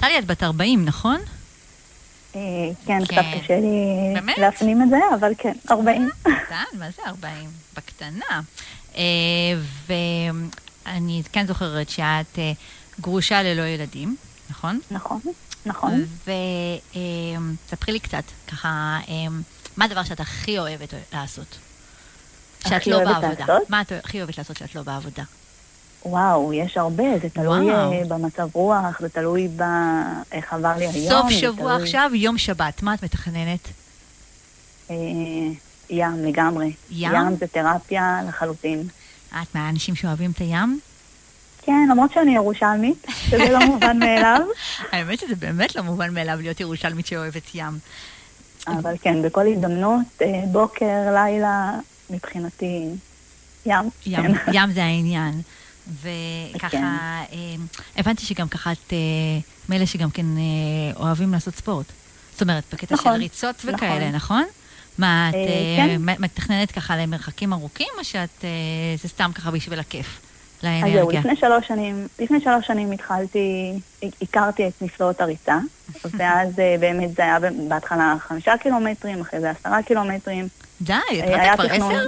טלי, את בת 40, נכון? כן, כן, קצת קשה לי להפנים את זה, אבל כן, 40. קטן, מה זה 40? בקטנה. ואני כן זוכרת שאת גרושה ללא ילדים, נכון? נכון, נכון. וספרי לי קצת, ככה, מה הדבר שאת הכי אוהבת לעשות? שאת לא בעבודה. מה את הכי אוהבת לעשות שאת לא בעבודה? וואו, יש הרבה, זה תלוי וואו. אה, במצב רוח, זה תלוי באיך עבר לי היום. סוף שבוע תלוי... עכשיו, יום שבת, מה את מתכננת? אה, ים, לגמרי. ים? ים זה תרפיה לחלוטין. את מהאנשים שאוהבים את הים? כן, למרות שאני ירושלמית, שזה לא מובן מאליו. האמת שזה באמת לא מובן מאליו להיות ירושלמית שאוהבת ים. אבל כן, בכל הזדמנות, אה, בוקר, לילה, מבחינתי, ים. ים, כן. ים זה העניין. וככה, כן. אה, הבנתי שגם ככה את אה, מאלה שגם כן אה, אוהבים לעשות ספורט. זאת אומרת, בקטע נכון, של ריצות וכאלה, נכון? נכון? מה, את כן. מתכננת ככה למרחקים ארוכים, או שאת, זה סתם ככה בשביל הכיף? לאנרגיה. אז זהו, לפני שלוש שנים, לפני שלוש שנים התחלתי, הכרתי את נפלאות הריצה, ואז באמת זה היה בהתחלה חמישה קילומטרים, אחרי זה עשרה קילומטרים. די, התחלת כבר עשר?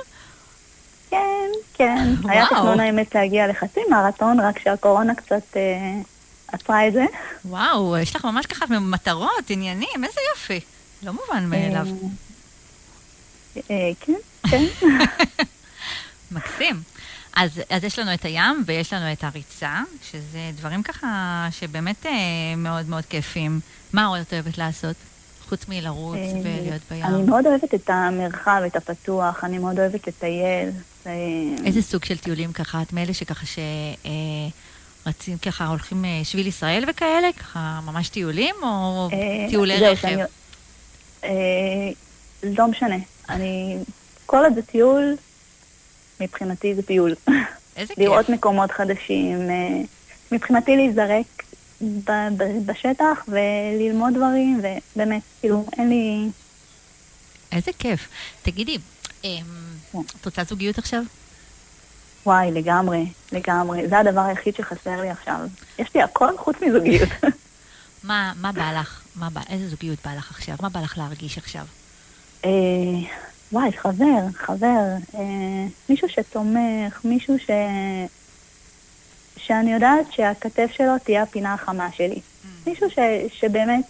כן, כן. היה תכנון האמת להגיע לחצי מרתון, רק שהקורונה קצת אה, עצרה את זה. וואו, יש לך ממש ככה מטרות, עניינים, איזה יופי. לא מובן מאליו. אה, אה, כן, כן. מקסים. אז, אז יש לנו את הים ויש לנו את הריצה, שזה דברים ככה שבאמת אה, מאוד מאוד כיפים. מה עוד את אוהבת לעשות? חוץ מלרוץ אה, ולהיות בים? אני מאוד אוהבת את המרחב, את הפתוח, אני מאוד אוהבת לטייל. אה, איזה סוג של טיולים ככה? את מאלה שככה ש... אה, ככה, הולכים אה, שביל ישראל וכאלה? ככה ממש טיולים, או טיולי רכב? לא משנה. אני... כל עוד זה טיול, מבחינתי זה טיול. איזה כיף. לראות מקומות חדשים. מבחינתי להיזרק בשטח וללמוד דברים, ובאמת, כאילו, אין לי... איזה כיף. תגידי, אמ. את רוצה זוגיות עכשיו? וואי, לגמרי, לגמרי. זה הדבר היחיד שחסר לי עכשיו. יש לי הכל חוץ מזוגיות. מה, מה בא לך? מה בא, איזה זוגיות בא לך עכשיו? מה בא לך להרגיש עכשיו? אה, וואי, חבר, חבר. אה, מישהו שתומך, מישהו ש... שאני יודעת שהכתף שלו תהיה הפינה החמה שלי. מישהו ש... שבאמת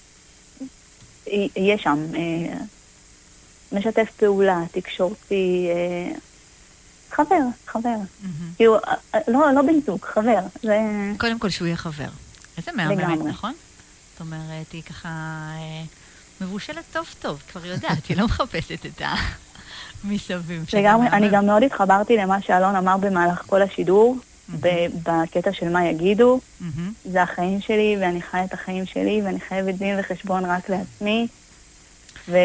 יהיה שם. אה, משתף פעולה, תקשורתי. אה, חבר, חבר. כאילו, אה, לא, לא בן זוג, חבר. זה... קודם כל שהוא יהיה חבר. איזה מהממת. נכון? זאת אומרת, היא ככה אה, מבושלת טוב טוב, כבר יודעת, היא לא מחפשת את המסביב. שזה לגמרי, אני. גם מאוד התחברתי למה שאלון אמר במהלך כל השידור, ב- בקטע של מה יגידו. מהמם. זה החיים שלי, ואני חיה את החיים שלי, ואני חייבת דין וחשבון רק לעצמי, ו...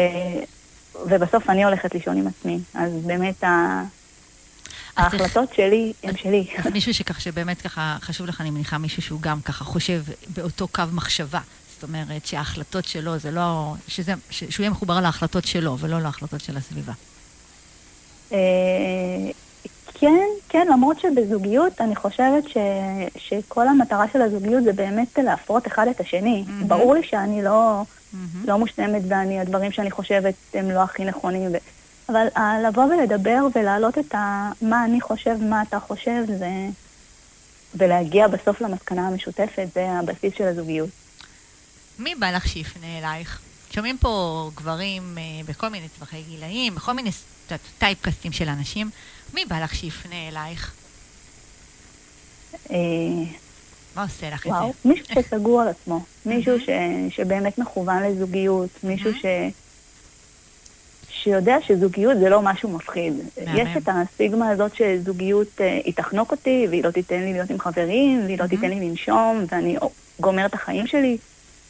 ובסוף אני הולכת לישון עם עצמי. אז באמת ה... ההחלטות שלי הן שלי. אז מישהו שככה, שבאמת ככה חשוב לך, אני מניחה, מישהו שהוא גם ככה חושב באותו קו מחשבה. זאת אומרת שההחלטות שלו זה לא, שזה, שהוא יהיה מחובר להחלטות שלו ולא להחלטות של הסביבה. אה, כן, כן, למרות שבזוגיות אני חושבת ש... שכל המטרה של הזוגיות זה באמת להפרות אחד את השני. מהמם. ברור לי שאני לא, מהמם. לא מושלמת ואני, הדברים שאני חושבת הם לא הכי נכונים. ו... אבל לבוא ולדבר ולהעלות את ה... מה אני חושב, מה אתה חושב, זה... ולהגיע בסוף למסקנה המשותפת, זה הבסיס של הזוגיות. מי בא לך שיפנה אלייך? שומעים פה גברים אה, בכל מיני טווחי גילאים, בכל מיני טייפקאסטים של אנשים. מי בא לך שיפנה אלייך? מה עושה לך את וואו, זה? מישהו שסגור על עצמו, מישהו ש... שבאמת מכוון לזוגיות, מישהו ש... שיודע שזוגיות זה לא משהו מפחיד. יש את הסטיגמה הזאת שזוגיות אה, היא תחנוק אותי, והיא לא תיתן לי להיות עם חברים, והיא לא. תיתן לי לנשום, ואני גומר את החיים שלי.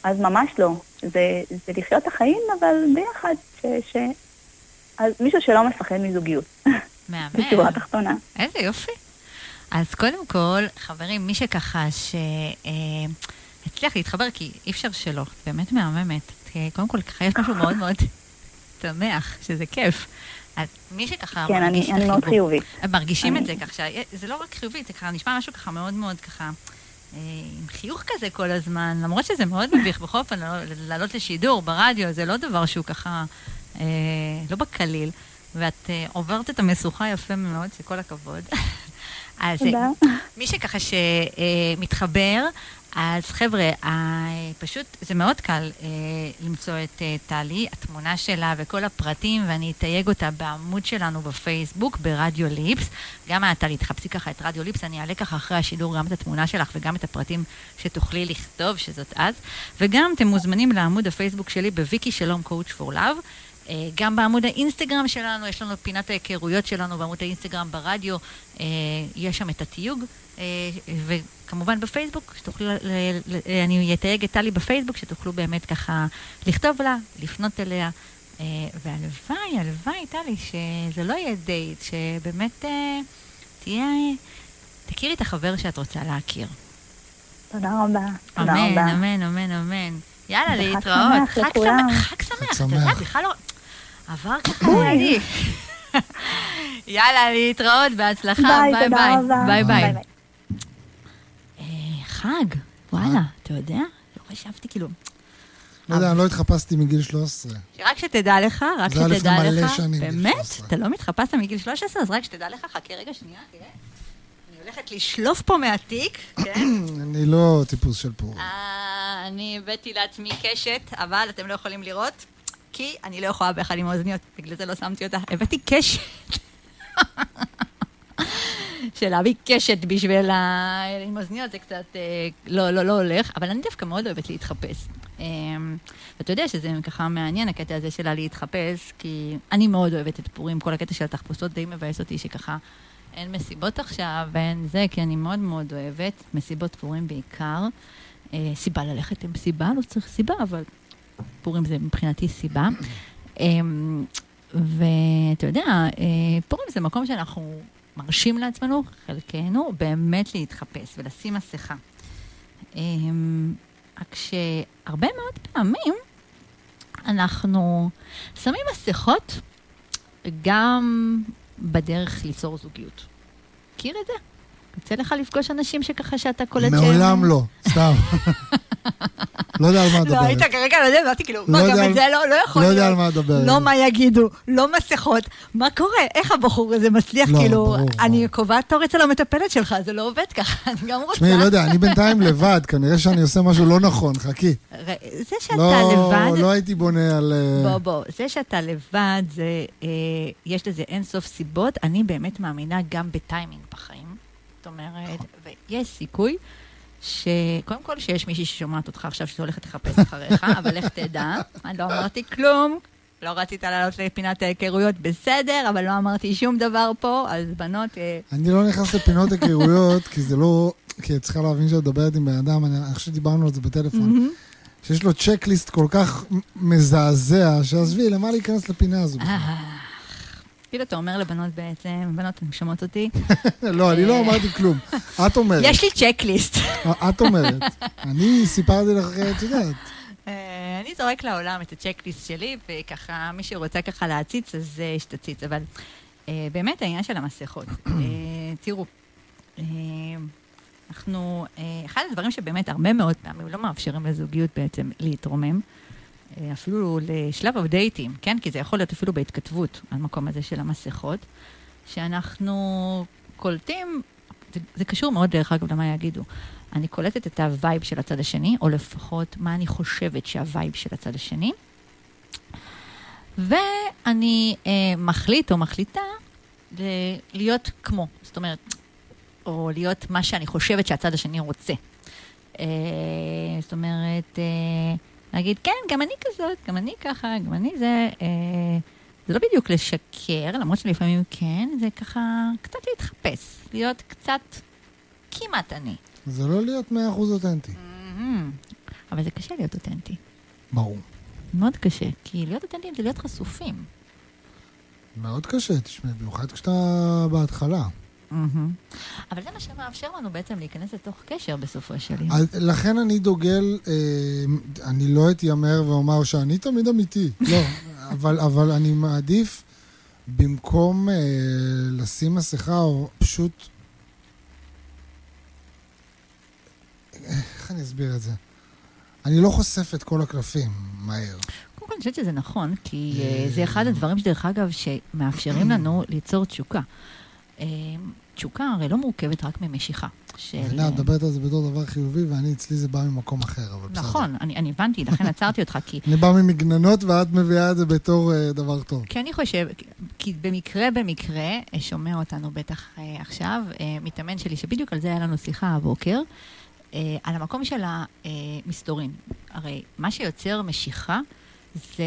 אז ממש לא. זה, זה לחיות את החיים, אבל ביחד. ש... ש... אז מישהו שלא מפחד מזוגיות, מהמם. בשורה התחתונה. איזה יופי. אז קודם כל, חברים, מי שככה שהצליח להתחבר, כי אי אפשר שלא, את באמת מהממת. כי קודם כל, ככה יש משהו מאוד מאוד שמח, שזה כיף. אז מי שככה כן, אני, מרגיש את אני מאוד החיבור, חיובית. מרגישים אני- את זה כך שזה לא רק חיובי, זה ככה נשמע משהו ככה מאוד מאוד ככה, אה, עם חיוך כזה כל הזמן, למרות שזה מאוד מביך בכל אופן, לא- לעלות לשידור ברדיו, זה לא דבר שהוא ככה, אה, לא בקליל, ואת אה, עוברת את המשוכה יפה מאוד, שכל הכבוד. אז אה, תודה. מי שככה שמתחבר, אז חבר'ה, אה, פשוט זה מאוד קל אה, למצוא את אה, טלי, התמונה שלה וכל הפרטים, ואני אתייג אותה בעמוד שלנו בפייסבוק, ברדיו ליפס. גם את, טלי, תחפשי ככה את רדיו ליפס, אני אעלה ככה אחרי השידור גם את התמונה שלך וגם את הפרטים שתוכלי לכתוב, שזאת את. וגם אתם מוזמנים לעמוד הפייסבוק שלי בוויקי שלום קואוצ' פור לאב. אה, גם בעמוד האינסטגרם שלנו, יש לנו פינת ההיכרויות שלנו בעמוד האינסטגרם ברדיו, אה, יש שם את התיוג, אה, וכמובן בפייסבוק, שתוכלו, אני אתייג את טלי בפייסבוק, שתוכלו באמת ככה לכתוב לה, לפנות אליה, והלוואי, הלוואי, טלי, שזה לא יהיה דייט, שבאמת תהיה, תכירי את החבר שאת רוצה להכיר. תודה רבה. תודה אמן, רבה. אמן, אמן, אמן. יאללה, להתראות. שמח לכולם. חג שמח, אתה יודע, שמח. בכלל לא... עבר ככה לידי. יאללה, להתראות, בהצלחה, ביי, ביי ביי. ביי. אה, חג, וואלה, אתה יודע? לא חשבתי, כאילו... לא יודע, אני לא התחפשתי מגיל 13. רק שתדע לך, רק זה היה לפני שתדע מלא לך, שנים, באמת? 13. אתה לא מתחפשת מגיל 13? אז רק שתדע לך, חכה רגע, שנייה, תראה. אני הולכת לשלוף פה מהתיק, כן? אני לא טיפוס של פורים. אה, אני הבאתי לעצמי קשת, אבל אתם לא יכולים לראות, כי אני לא יכולה ביחד עם האוזניות, בגלל זה לא שמתי אותה. הבאתי קשת. שלהביא קשת בשביל ה... עם אוזניות זה קצת אה, לא, לא, לא הולך, אבל אני דווקא מאוד אוהבת להתחפש. אמ, ואתה יודע שזה ככה מעניין, הקטע הזה שלה להתחפש, כי אני מאוד אוהבת את פורים, כל הקטע של התחפושות די מבאס אותי שככה אין מסיבות עכשיו ואין זה, כי אני מאוד מאוד אוהבת, מסיבות פורים בעיקר. אה, סיבה ללכת למסיבה, לא צריך סיבה, אבל פורים זה מבחינתי סיבה. אמ, ואתה יודע, אה, פורים זה מקום שאנחנו מרשים לעצמנו, חלקנו, באמת להתחפש ולשים מסכה. אמ, רק שהרבה מאוד פעמים אנחנו שמים מסכות גם בדרך ליצור זוגיות. מכיר את זה? יוצא לך לפגוש אנשים שככה שאתה קולט שהם... מעולם לא, סתם. לא יודע על מה לדבר. לא, היית כרגע זה, אמרתי כאילו, לא מה, גם את זה לא לא יכול לא להיות. יודע על מה לדבר. לא מה יגידו, לא מסכות, מה קורה? איך הבחור הזה מצליח, לא, כאילו, אני. קובעת תור אצל המטפלת שלך, זה לא עובד ככה, אני גם רוצה. תשמעי, לא יודע, אני בינתיים לבד, כנראה שאני עושה משהו לא נכון, חכי. זה שאתה לא, לבד, לא הייתי בונה על... אה, בוא, בוא, זה שאתה לבד, זה, אה, יש לזה אין סוף סיבות. אני באמת מאמינה גם בטיימינג בחיים. אומרת, ויש סיכוי שקודם כל שיש מישהי ששומעת אותך עכשיו שאתה הולכת לחפש אחריך, אבל לך תדע, אני לא אמרתי כלום. לא רצית לעלות לפינת ההיכרויות, בסדר, אבל לא אמרתי שום דבר פה, אז בנות, אה, אני לא נכנס לפינות היכרויות, כי זה לא... כי את צריכה להבין שאת מדברת עם בן אדם, אני חושב שדיברנו על זה בטלפון. שיש לו צ'קליסט כל כך מזעזע, שעזבי, למה להיכנס לפינה הזו? אה, כאילו אתה אומר לבנות בעצם, בנות, אתן שומעות אותי? לא, אני לא אמרתי כלום. את אומרת. יש לי צ'קליסט. את אומרת. אני סיפרתי לך, את יודעת. אה, אני זורק לעולם את הצ'קליסט שלי, וככה, מי שרוצה ככה להציץ, אז אה, שתציץ. אבל אה, באמת העניין של המסכות. אה, תראו, אה, אנחנו, אה, אחד הדברים שבאמת הרבה מאוד פעמים לא מאפשרים לזוגיות בעצם להתרומם, אה, אפילו לשלב הדייטים, כן? כי זה יכול להיות אפילו בהתכתבות, המקום הזה של המסכות, שאנחנו קולטים, זה, זה קשור מאוד דרך אגב למה יגידו. אני קולטת את ה vibe של הצד השני, או לפחות מה אני חושבת שה vibe של הצד השני, ואני אה, מחליט או מחליטה להיות כמו, זאת אומרת, או להיות מה שאני חושבת שהצד השני רוצה. אה, זאת אומרת, אה, להגיד, כן, גם אני כזאת, גם אני ככה, גם אני זה. אה, זה לא בדיוק לשקר, למרות שלפעמים כן, זה ככה קצת להתחפש, להיות קצת כמעט אני. זה לא להיות 100% אותנטי. מהמם. אבל זה קשה להיות אותנטי. ברור. מאוד קשה, כי להיות אותנטיים זה להיות חשופים. מאוד קשה, תשמעי, במיוחד כשאתה בהתחלה. אבל זה מה שמאפשר לנו בעצם להיכנס לתוך קשר בסופו של יום. לכן אני דוגל, אה, אני לא אתיימר ואומר שאני תמיד אמיתי, לא, אבל, אבל אני מעדיף במקום אה, לשים מסכה או פשוט... איך אני אסביר את זה? אני לא חושף את כל הקלפים מהר. קודם כל, אני חושבת שזה נכון, כי אה, זה אחד הדברים שדרך אגב, שמאפשרים לנו ליצור תשוקה. אה, תשוקה הרי לא מורכבת רק ממשיכה. של... מבינה, את מדברת על זה בתור דבר חיובי, ואני, אצלי זה בא ממקום אחר, אבל בסדר. נכון, אני, אני הבנתי, לכן עצרתי אותך, כי, אני בא ממגננות ואת מביאה את זה בתור אה, דבר טוב. כי אני חושב, כי במקרה במקרה, אה, שומע אותנו בטח אה, עכשיו, אה, מתאמן שלי, שבדיוק על זה היה לנו שיחה הבוקר, אה, על המקום של המסתורים. הרי מה שיוצר משיכה זה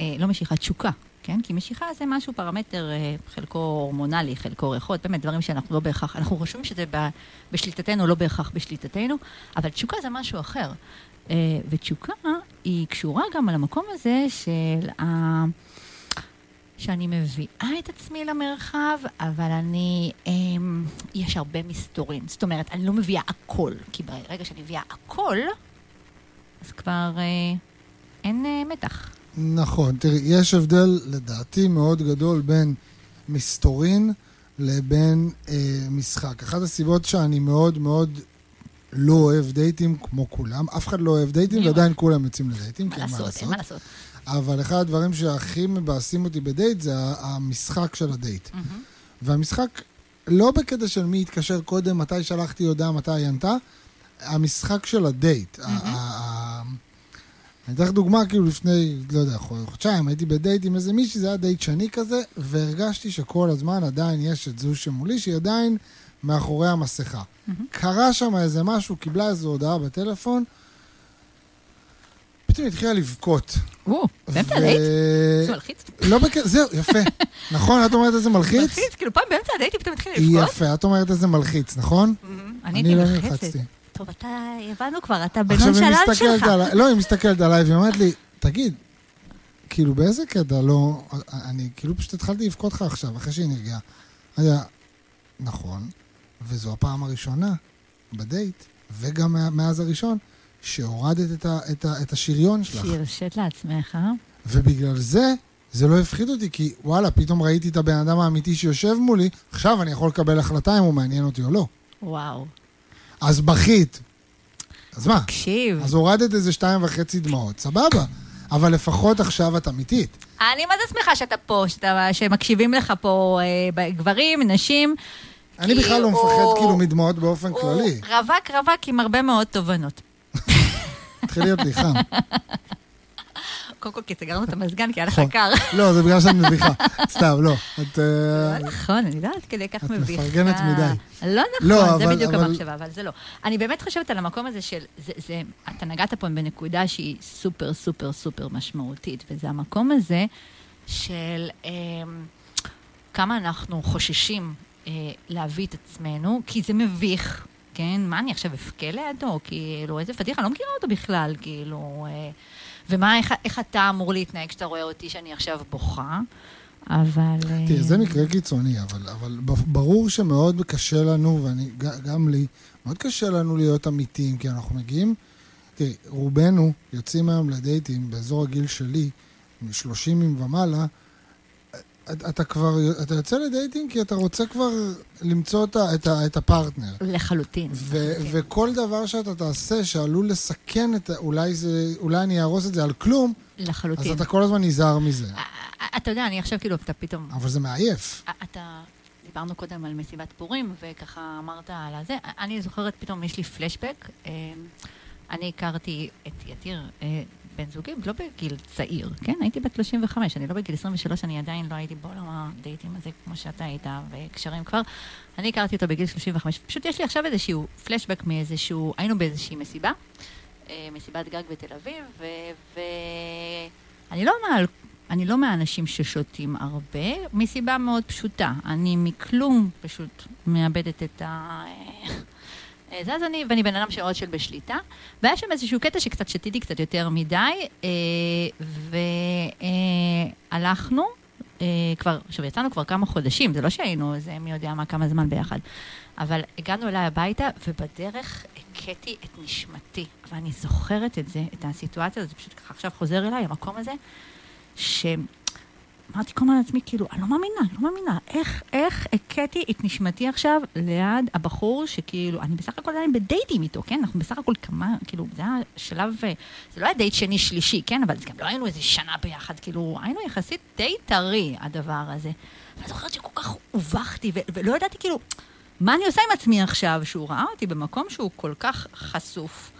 אה, לא משיכה, תשוקה. כן? כי משיכה זה משהו, פרמטר, אה, חלקו הורמונלי, חלקו ריחות, באמת דברים שאנחנו לא בהכרח, אנחנו חושבים שזה ב, בשליטתנו, לא בהכרח בשליטתנו, אבל תשוקה זה משהו אחר. אה, ותשוקה היא קשורה גם על המקום הזה של ה... שאני מביאה את עצמי למרחב, אבל אני, אמ, יש הרבה מסתורים. זאת אומרת, אני לא מביאה הכל, כי ברגע שאני מביאה הכל, אז כבר אה, אין אה, מתח. נכון, תראי, יש הבדל לדעתי מאוד גדול בין מסתורין לבין אה, משחק. אחת הסיבות שאני מאוד מאוד לא אוהב דייטים, כמו כולם, אף אחד לא אוהב דייטים אני ועדיין כולם יוצאים לדייטים, מה כי מה לעשות. מה לעשות. אבל אחד הדברים שהכי מבאסים אותי בדייט זה המשחק של הדייט. מהמם. והמשחק, לא בקטע של מי התקשר קודם, מתי שלחתי הודעה, מתי היא ענתה, המשחק של הדייט. ה- אני אתן לך דוגמה, כאילו לפני, לא יודע, חו- חודשיים, הייתי בדייט עם איזה מישהי, זה היה דייט שני כזה, והרגשתי שכל הזמן עדיין יש את זו שמולי, שהיא עדיין מאחורי המסכה. קרה שם איזה משהו, קיבלה איזו הודעה בטלפון, פתאום היא התחילה לבכות. או, באמצע הדייט? זה מלחיץ. לא בקטע, זהו, יפה. נכון, את אומרת איזה מלחיץ? מלחיץ, כאילו פעם באמצע הדייט היא פתאום התחילה לבכות. יפה, את אומרת איזה מלחיץ, נכון? אני הייתי לא מלחצת. טוב, אתה, הבנו כבר, אתה עכשיו היא בנונשלנט מסתכלת שלך. עליי, לא, היא מסתכלת עליי והיא אומרת לי, תגיד, כאילו באיזה קטע לא... אני כאילו פשוט התחלתי לבכות לך עכשיו, אחרי שהיא נרגעה. אני יודע, נכון, וזו הפעם הראשונה בדייט, וגם מאז הראשון, שהורדת את, ה, את, ה, את השריון שלך. שהרשית לעצמך? ובגלל זה, זה לא הפחיד אותי, כי וואלה, פתאום ראיתי את הבן אדם האמיתי שיושב מולי, עכשיו אני יכול לקבל החלטה אם הוא מעניין אותי או לא. וואו. אז בכית. אז מה? תקשיב, אז הורדת איזה שתיים וחצי דמעות, סבבה. אבל לפחות עכשיו את אמיתית. אני מה זה שמחה שאתה פה, שאתה, שמקשיבים לך פה אה, גברים, נשים. אני בכלל לא הוא- מפחד כאילו מדמעות באופן הוא כללי. רווק רווק עם הרבה מאוד תובנות. התחיל להיות לי חם. קודם כל, כי סגרנו את המזגן, כי היה לך נכון. קר. לא, זה בגלל שאת מביכה. סתם, לא. את... אה, לא נכון, אני לא עד כדי כך את מביכה. מפרגנת מדי. לא לא, נכון, זה בדיוק המחשבה, אבל זה לא. אני באמת חושבת על המקום הזה של, אתה נגעת פה בנקודה שהיא סופר סופר סופר משמעותית, וזה המקום הזה של אה, כמה אנחנו חוששים אה, להביא את עצמנו, כי זה מביך, כן? מה, אני עכשיו אבכה לידו? כאילו, איזה פדיחה, אני לא מכירה אותו בכלל, כאילו... אה, ומה, איך, איך אתה אמור להתנהג כשאתה רואה אותי שאני עכשיו בוכה? אבל... אה, תראי, זה מקרה קיצוני, אבל, אבל ברור שמאוד קשה לנו, ואני, גם לי, מאוד קשה לנו להיות אמיתיים, כי אנחנו מגיעים, תראי, רובנו יוצאים היום לדייטים באזור הגיל שלי, מ-30 ומעלה, אתה, כבר, אתה יוצא לדייטים כי אתה רוצה כבר למצוא את, ה, את, ה, את הפרטנר. לחלוטין. ו- כן. וכל דבר שאתה תעשה שעלול לסכן את. אולי, זה, אולי אני אהרוס את זה על כלום, אז לחלוטין. אתה כל הזמן נזהר מזה. אתה יודע, אני עכשיו כאילו, אתה פתאום... אבל זה מעייף. אתה... דיברנו קודם על מסיבת פורים, וככה אמרת על הזה. אני זוכרת, פתאום יש לי פלשבק. אה, אני הכרתי את יתיר, אה, בן זוגי, לא בגיל צעיר, כן? הייתי בת 35, אני לא בגיל 23, אני עדיין לא הייתי בעולם הדייטים הזה כמו שאתה היית, וקשרים כבר. אני הכרתי אותו בגיל 35. פשוט יש לי עכשיו איזשהו פלשבק מאיזשהו... היינו באיזושהי מסיבה, אה, מסיבת גג בתל אביב, ו... ואני לא מה... אני לא מהאנשים ששותים הרבה, מסיבה מאוד פשוטה. אני מכלום פשוט מאבדת את ה... אה, זה, אז אני, ואני בן אדם שמאוד של בשליטה, והיה שם איזשהו קטע שקצת שתיתי קצת יותר מדי, אה, והלכנו, אה, כבר, עכשיו יצאנו כבר כמה חודשים, זה לא שהיינו איזה מי יודע מה, כמה זמן ביחד, אבל הגענו אליי הביתה, ובדרך הכיתי את נשמתי, ואני זוכרת את זה, את הסיטואציה הזאת, פשוט ככה עכשיו חוזר אליי, המקום הזה, ש... אמרתי כל הזמן לעצמי, כאילו, אני לא מאמינה, אני לא מאמינה. איך, איך הכיתי את נשמתי עכשיו ליד הבחור שכאילו, אני בסך הכל עדיין בדייטים איתו, כן? אנחנו בסך הכל כמה, כאילו, זה היה שלב, אה, זה לא היה דייט שני שלישי, כן? אבל גם לא היינו איזה שנה ביחד, כאילו, היינו יחסית די טרי, הדבר הזה. ואני זוכרת שכל כך הובכתי, ו- ולא ידעתי כאילו, מה אני עושה עם עצמי עכשיו, שהוא ראה אותי במקום שהוא כל כך חשוף.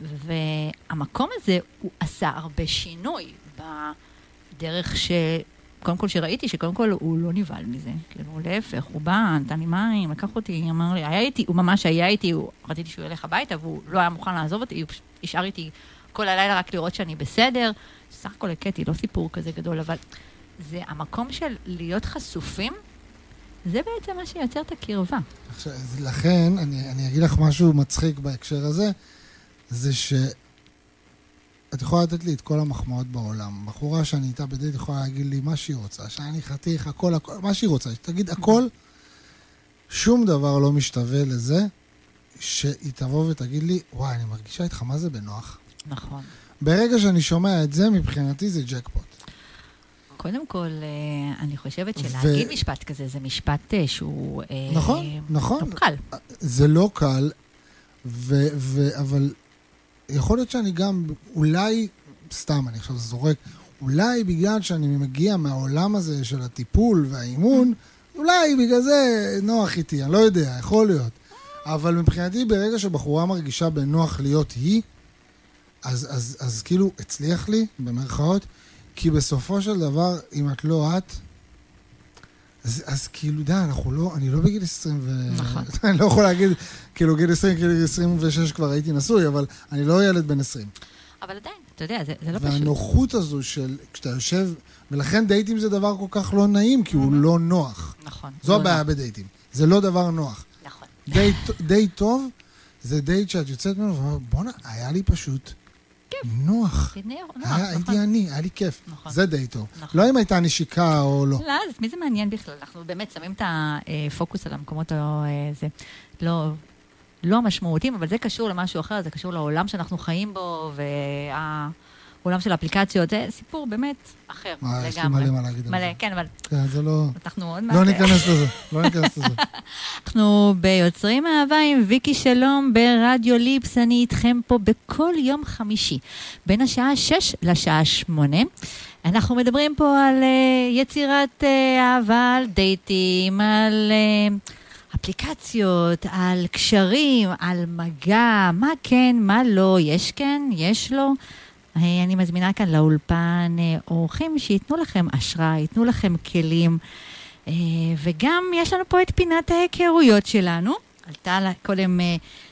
והמקום הזה, הוא עשה הרבה שינוי בדרך ש... קודם כל שראיתי שקודם כל הוא לא נבהל מזה, כאילו להפך, הוא בא, נתן לי מים, לקח אותי, אמר לי, היה איתי, הוא ממש היה איתי, הוא, רציתי שהוא ילך הביתה והוא לא היה מוכן לעזוב אותי, הוא השאר איתי כל הלילה רק לראות שאני בסדר. סך הכל הכיתי, לא סיפור כזה גדול, אבל זה המקום של להיות חשופים, זה בעצם מה שיוצר את הקרבה. עכשיו, לכן, אני, אני אגיד לך משהו מצחיק בהקשר הזה, זה ש... את יכולה לתת לי את כל המחמאות בעולם. בחורה שאני איתה בדייט יכולה להגיד לי מה שהיא רוצה, שאני חתיך, הכל, הכל, מה שהיא רוצה. תגיד הכל, שום דבר לא משתווה לזה שהיא תבוא ותגיד לי, וואי, אני מרגישה איתך מה זה בנוח. נכון. ברגע שאני שומע את זה, מבחינתי זה ג'קפוט. קודם כל, אה, אני חושבת ו- שלהגיד משפט כזה, זה משפט אה, שהוא... אה, נכון, נכון. לא קל. זה לא קל, ו, ו, אבל יכול להיות שאני גם, אולי, סתם, אני עכשיו זורק, אולי בגלל שאני מגיע מהעולם הזה של הטיפול והאימון, אולי בגלל זה נוח איתי, אני לא יודע, יכול להיות. אבל מבחינתי, ברגע שבחורה מרגישה בנוח להיות היא, אז, אז, אז כאילו הצליח לי, במרכאות, כי בסופו של דבר, אם את לא את, אז, אז כאילו, די, אנחנו לא, אני לא בגיל 20 ו... נכון. אני לא יכול להגיד, כאילו, גיל 20, גיל 26 כבר הייתי נשוי, אבל אני לא ילד בן 20. אבל עדיין, אתה יודע, זה, זה לא פשוט. והנוחות הזו של כשאתה יושב, ולכן דייטים זה דבר כל כך לא נעים, כי הוא לא נוח. נכון. זו לא הבעיה נוח. בדייטים. זה לא דבר נוח. נכון. דייט, דייט טוב זה דייט שאת יוצאת ממנו ואומרת, בואנה, היה לי פשוט נוח. תתנער, נוח, היה, נכון. הייתי אני, היה לי כיף. נכון. זה דייט טוב. נכון. לא אם הייתה נשיקה או לא. לא, אז מי זה מעניין בכלל? אנחנו באמת שמים את הפוקוס על המקומות ה... זה לא... לא המשמעותיים, אבל זה קשור למשהו אחר, זה קשור לעולם שאנחנו חיים בו, והעולם של האפליקציות, זה סיפור באמת אחר מה, לגמרי. יש לי מלא מה להגיד על מלא, זה. כן, אבל כן, זה לא... אנחנו עוד מעט... לא ניכנס לזה, לא ניכנס לזה. אנחנו ביוצרים אהבה עם ויקי שלום ברדיו ליפס, אני איתכם פה בכל יום חמישי, בין השעה 6 לשעה 8. אנחנו מדברים פה על uh, יצירת uh, אהבה, על דייטים, על uh, אפליקציות, על קשרים, על מגע, מה כן, מה לא, יש כן, יש לא. אה, אני מזמינה כאן לאולפן אה, אורחים שייתנו לכם השראה, ייתנו לכם כלים. אה, וגם יש לנו פה את פינת ההיכרויות שלנו. עלתה קודם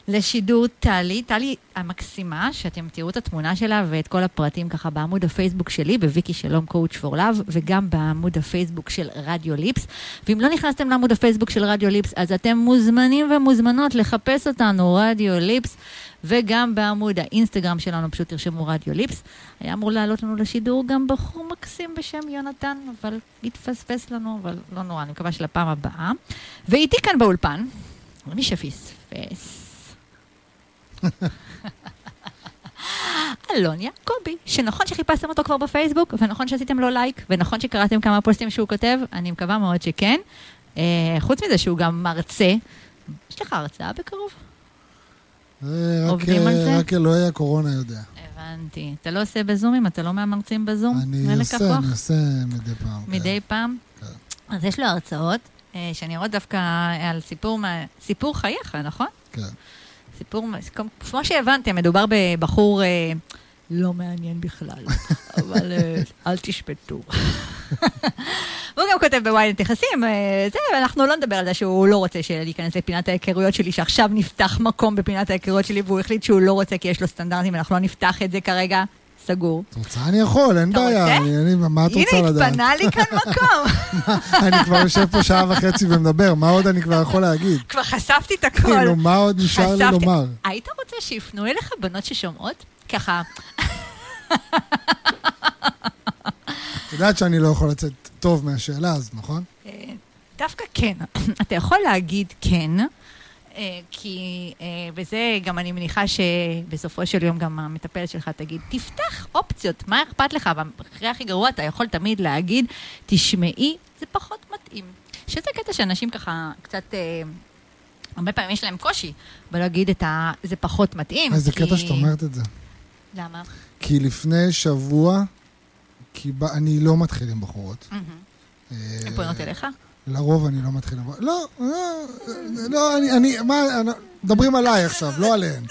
לשידור טלי, טלי המקסימה, שאתם תראו את התמונה שלה ואת כל הפרטים ככה בעמוד הפייסבוק שלי, בוויקי שלום coach for love, וגם בעמוד הפייסבוק של רדיו ליפס. ואם לא נכנסתם לעמוד הפייסבוק של רדיו ליפס, אז אתם מוזמנים ומוזמנות לחפש אותנו, רדיו ליפס, וגם בעמוד האינסטגרם שלנו, פשוט תרשמו רדיו ליפס. היה אמור לעלות לנו לשידור גם בחור מקסים בשם יונתן, אבל התפספס לנו, אבל לא נורא, אני מקווה שלפעם הבאה. ואיתי כאן באולפן, מי שפספס. אלון יעקבי, שנכון שחיפשתם אותו כבר בפייסבוק, ונכון שעשיתם לו לייק, ונכון שקראתם כמה פוסטים שהוא כותב, אני מקווה מאוד שכן. אה, חוץ מזה שהוא גם מרצה. יש לך הרצאה בקרוב? זה רק, עובדים על אה, זה? רק אלוהי הקורונה יודע. הבנתי. אתה לא עושה בזומים? אתה לא מהמרצים בזום? אני עושה, כוח? אני עושה מדי פעם. כן. מדי פעם? כן. אז יש לו הרצאות, אה, שאני רואה דווקא על סיפור, סיפור חייך, נכון? כן. סיפור, כמו- כמו שהבנתם, מדובר בבחור אה, לא מעניין בכלל, אבל אה, אל תשפטו. והוא גם כותב בוויינט יחסים, אה, זה, ואנחנו לא נדבר על זה שהוא לא רוצה להיכנס לפינת ההיכרויות שלי, שעכשיו נפתח מקום בפינת ההיכרויות שלי, והוא החליט שהוא לא רוצה כי יש לו סטנדרטים, אנחנו לא נפתח את זה כרגע, סגור. את רוצה? אני יכול, אין אתה בעיה. רוצה? אני- אני- מה את רוצה הנה, לדעת? התפנה לי כאן מקום. אני כבר יושב פה שעה וחצי ומדבר, מה עוד אני כבר יכול להגיד? כבר חשפתי את הכל. כאילו, מה עוד נשאר לי. לומר? היית רוצה שיפנו אליך בנות ששומעות? ככה, את יודעת שאני לא יכול לצאת טוב מהשאלה הזאת, נכון? אה, דווקא כן. אתה יכול להגיד כן, אה, כי, אה, וזה גם אני מניחה שבסופו של יום גם המטפלת שלך תגיד, תפתח אופציות, מה אכפת לך? במקרה הכי גרוע אתה יכול תמיד להגיד, תשמעי, זה פחות מתאים. שזה קטע שאנשים ככה קצת... הרבה פעמים יש להם קושי בלהגיד את ה... זה פחות מתאים. איזה כי- קטע שאת אומרת את זה. למה? כי לפני שבוע, כי ב- אני לא מתחיל עם בחורות. אה, הן פונות אליך? לרוב אני לא מתחיל עם. לא, לא, לא, אני, אני, מה, מדברים עליי עכשיו, לא עליהן.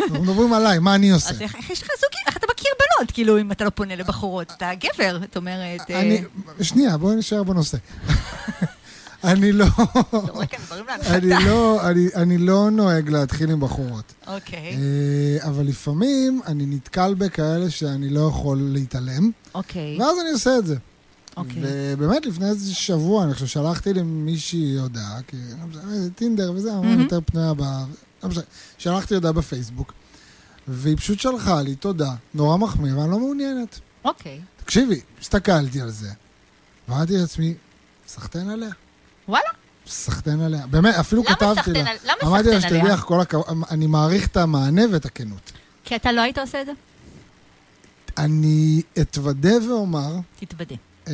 אנחנו מדברים עליי, מה אני עושה. אז איך יש לך זוגים? איך אתה מכיר בנות? כאילו, אם אתה לא פונה לבחורות, אתה גבר, את אומרת... אה, אני, שנייה, בואי נשאר בנושא. אני לא, דברים להנחתה. אני לא, אני, אני לא נוהג להתחיל עם בחורות. אוקיי, אה, אבל לפעמים אני נתקל בכאלה שאני לא יכול להתעלם, אוקיי, ואז אני עושה את זה. אוקיי. ובאמת, לפני איזה שבוע, אני חושב, שלחתי למישהי הודעה, כי לא זה טינדר וזה, אמרנו, מהמם. יותר פנויה ב... לא משנה, שלחתי הודעה בפייסבוק, והיא פשוט שלחה לי תודה, נורא מחמיא, ואני לא מעוניינת. אוקיי. תקשיבי, הסתכלתי על זה, ואמרתי לעצמי, סחטיין עליה. וואלה, סחטיין עליה. באמת, אפילו למה כתבתי סחטיין לה. על- למה אמרתי לה, סחטיין שתדעי עליה? לך, כל הכבוד, אני מעריך את המענה ואת הכנות. כי אתה לא היית עושה את זה? אני אתוודה ואומר תתוודה. אה,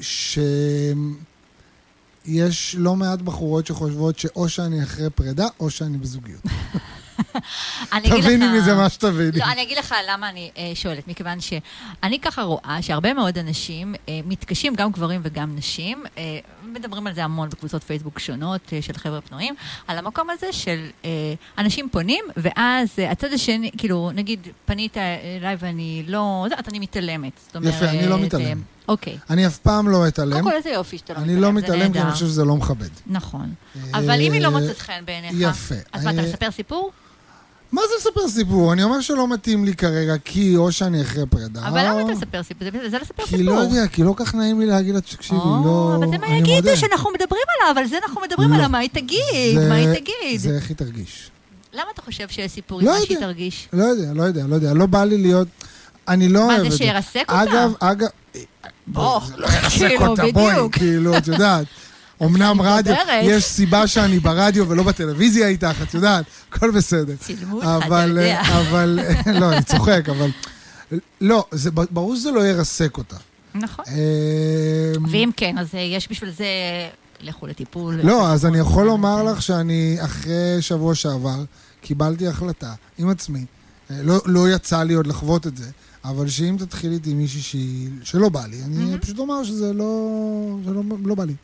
שיש לא מעט בחורות שחושבות שאו שאני אחרי פרידה, או שאני בזוגיות. תביני מזה מה שתביני. לא, אני אגיד לך למה אני אה, שואלת, מכיוון שאני ככה רואה שהרבה מאוד אנשים אה, מתקשים, גם גברים וגם נשים, אה, מדברים על זה המון בקבוצות פייסבוק שונות של חבר'ה פנויים, על המקום הזה של אנשים פונים, ואז הצד השני, כאילו, נגיד, פנית אליי ואני לא, זה, אני מתעלמת. יפה, אני לא מתעלם. אוקיי. אני אף פעם לא אתעלם. קודם כל, איזה יופי שאתה לא מתעלם, אני לא מתעלם כי אני. חושב שזה לא מכבד. נכון. אבל אם היא לא מוצאת חן בעיניך, יפה. אז מה, אתה מספר סיפור? מה זה לספר סיפור? אני אומר שלא מתאים לי כרגע, כי או שאני אחרי פרידה. אבל למה אתה מספר סיפור? זה- לספר כי סיפור. לא יודע, כי לא כך נעים לי להגיד לה, תקשיבי, לא... אבל זה מה יגידו. שאנחנו מדברים עליו, על זה אנחנו מדברים לא. עליו, מה היא תגיד? מה היא תגיד? זה איך היא תרגיש. למה אתה חושב שיש סיפור לא עם מה שהיא. תרגיש? לא יודע, לא יודע, לא יודע. לא בא לי להיות... אני לא מה, אוהב זה את זה. שירסק אותה? אגב, אגב... בוא, לא ירסק כאילו, אותה, בואי. כאילו, את יודעת. אמנם רדיו. יש סיבה שאני ברדיו ולא בטלוויזיה איתך, את יודעת, הכל בסדר. צילמו אותך, אתה יודע. אבל, לא, אני צוחק, אבל... לא, זה, ברור שזה לא ירסק אותה. נכון. אמ, ואם כן, אז אה, יש בשביל זה, לכו לטיפול. לא, אז אני יכול לומר לך שאני אחרי שבוע שעבר קיבלתי החלטה עם עצמי. אה, לא, לא יצא לי עוד לחוות את זה, אבל שאם תתחיל איתי מישהי שלא בא לי, אני. פשוט אומר שזה לא, לא, לא בא לי.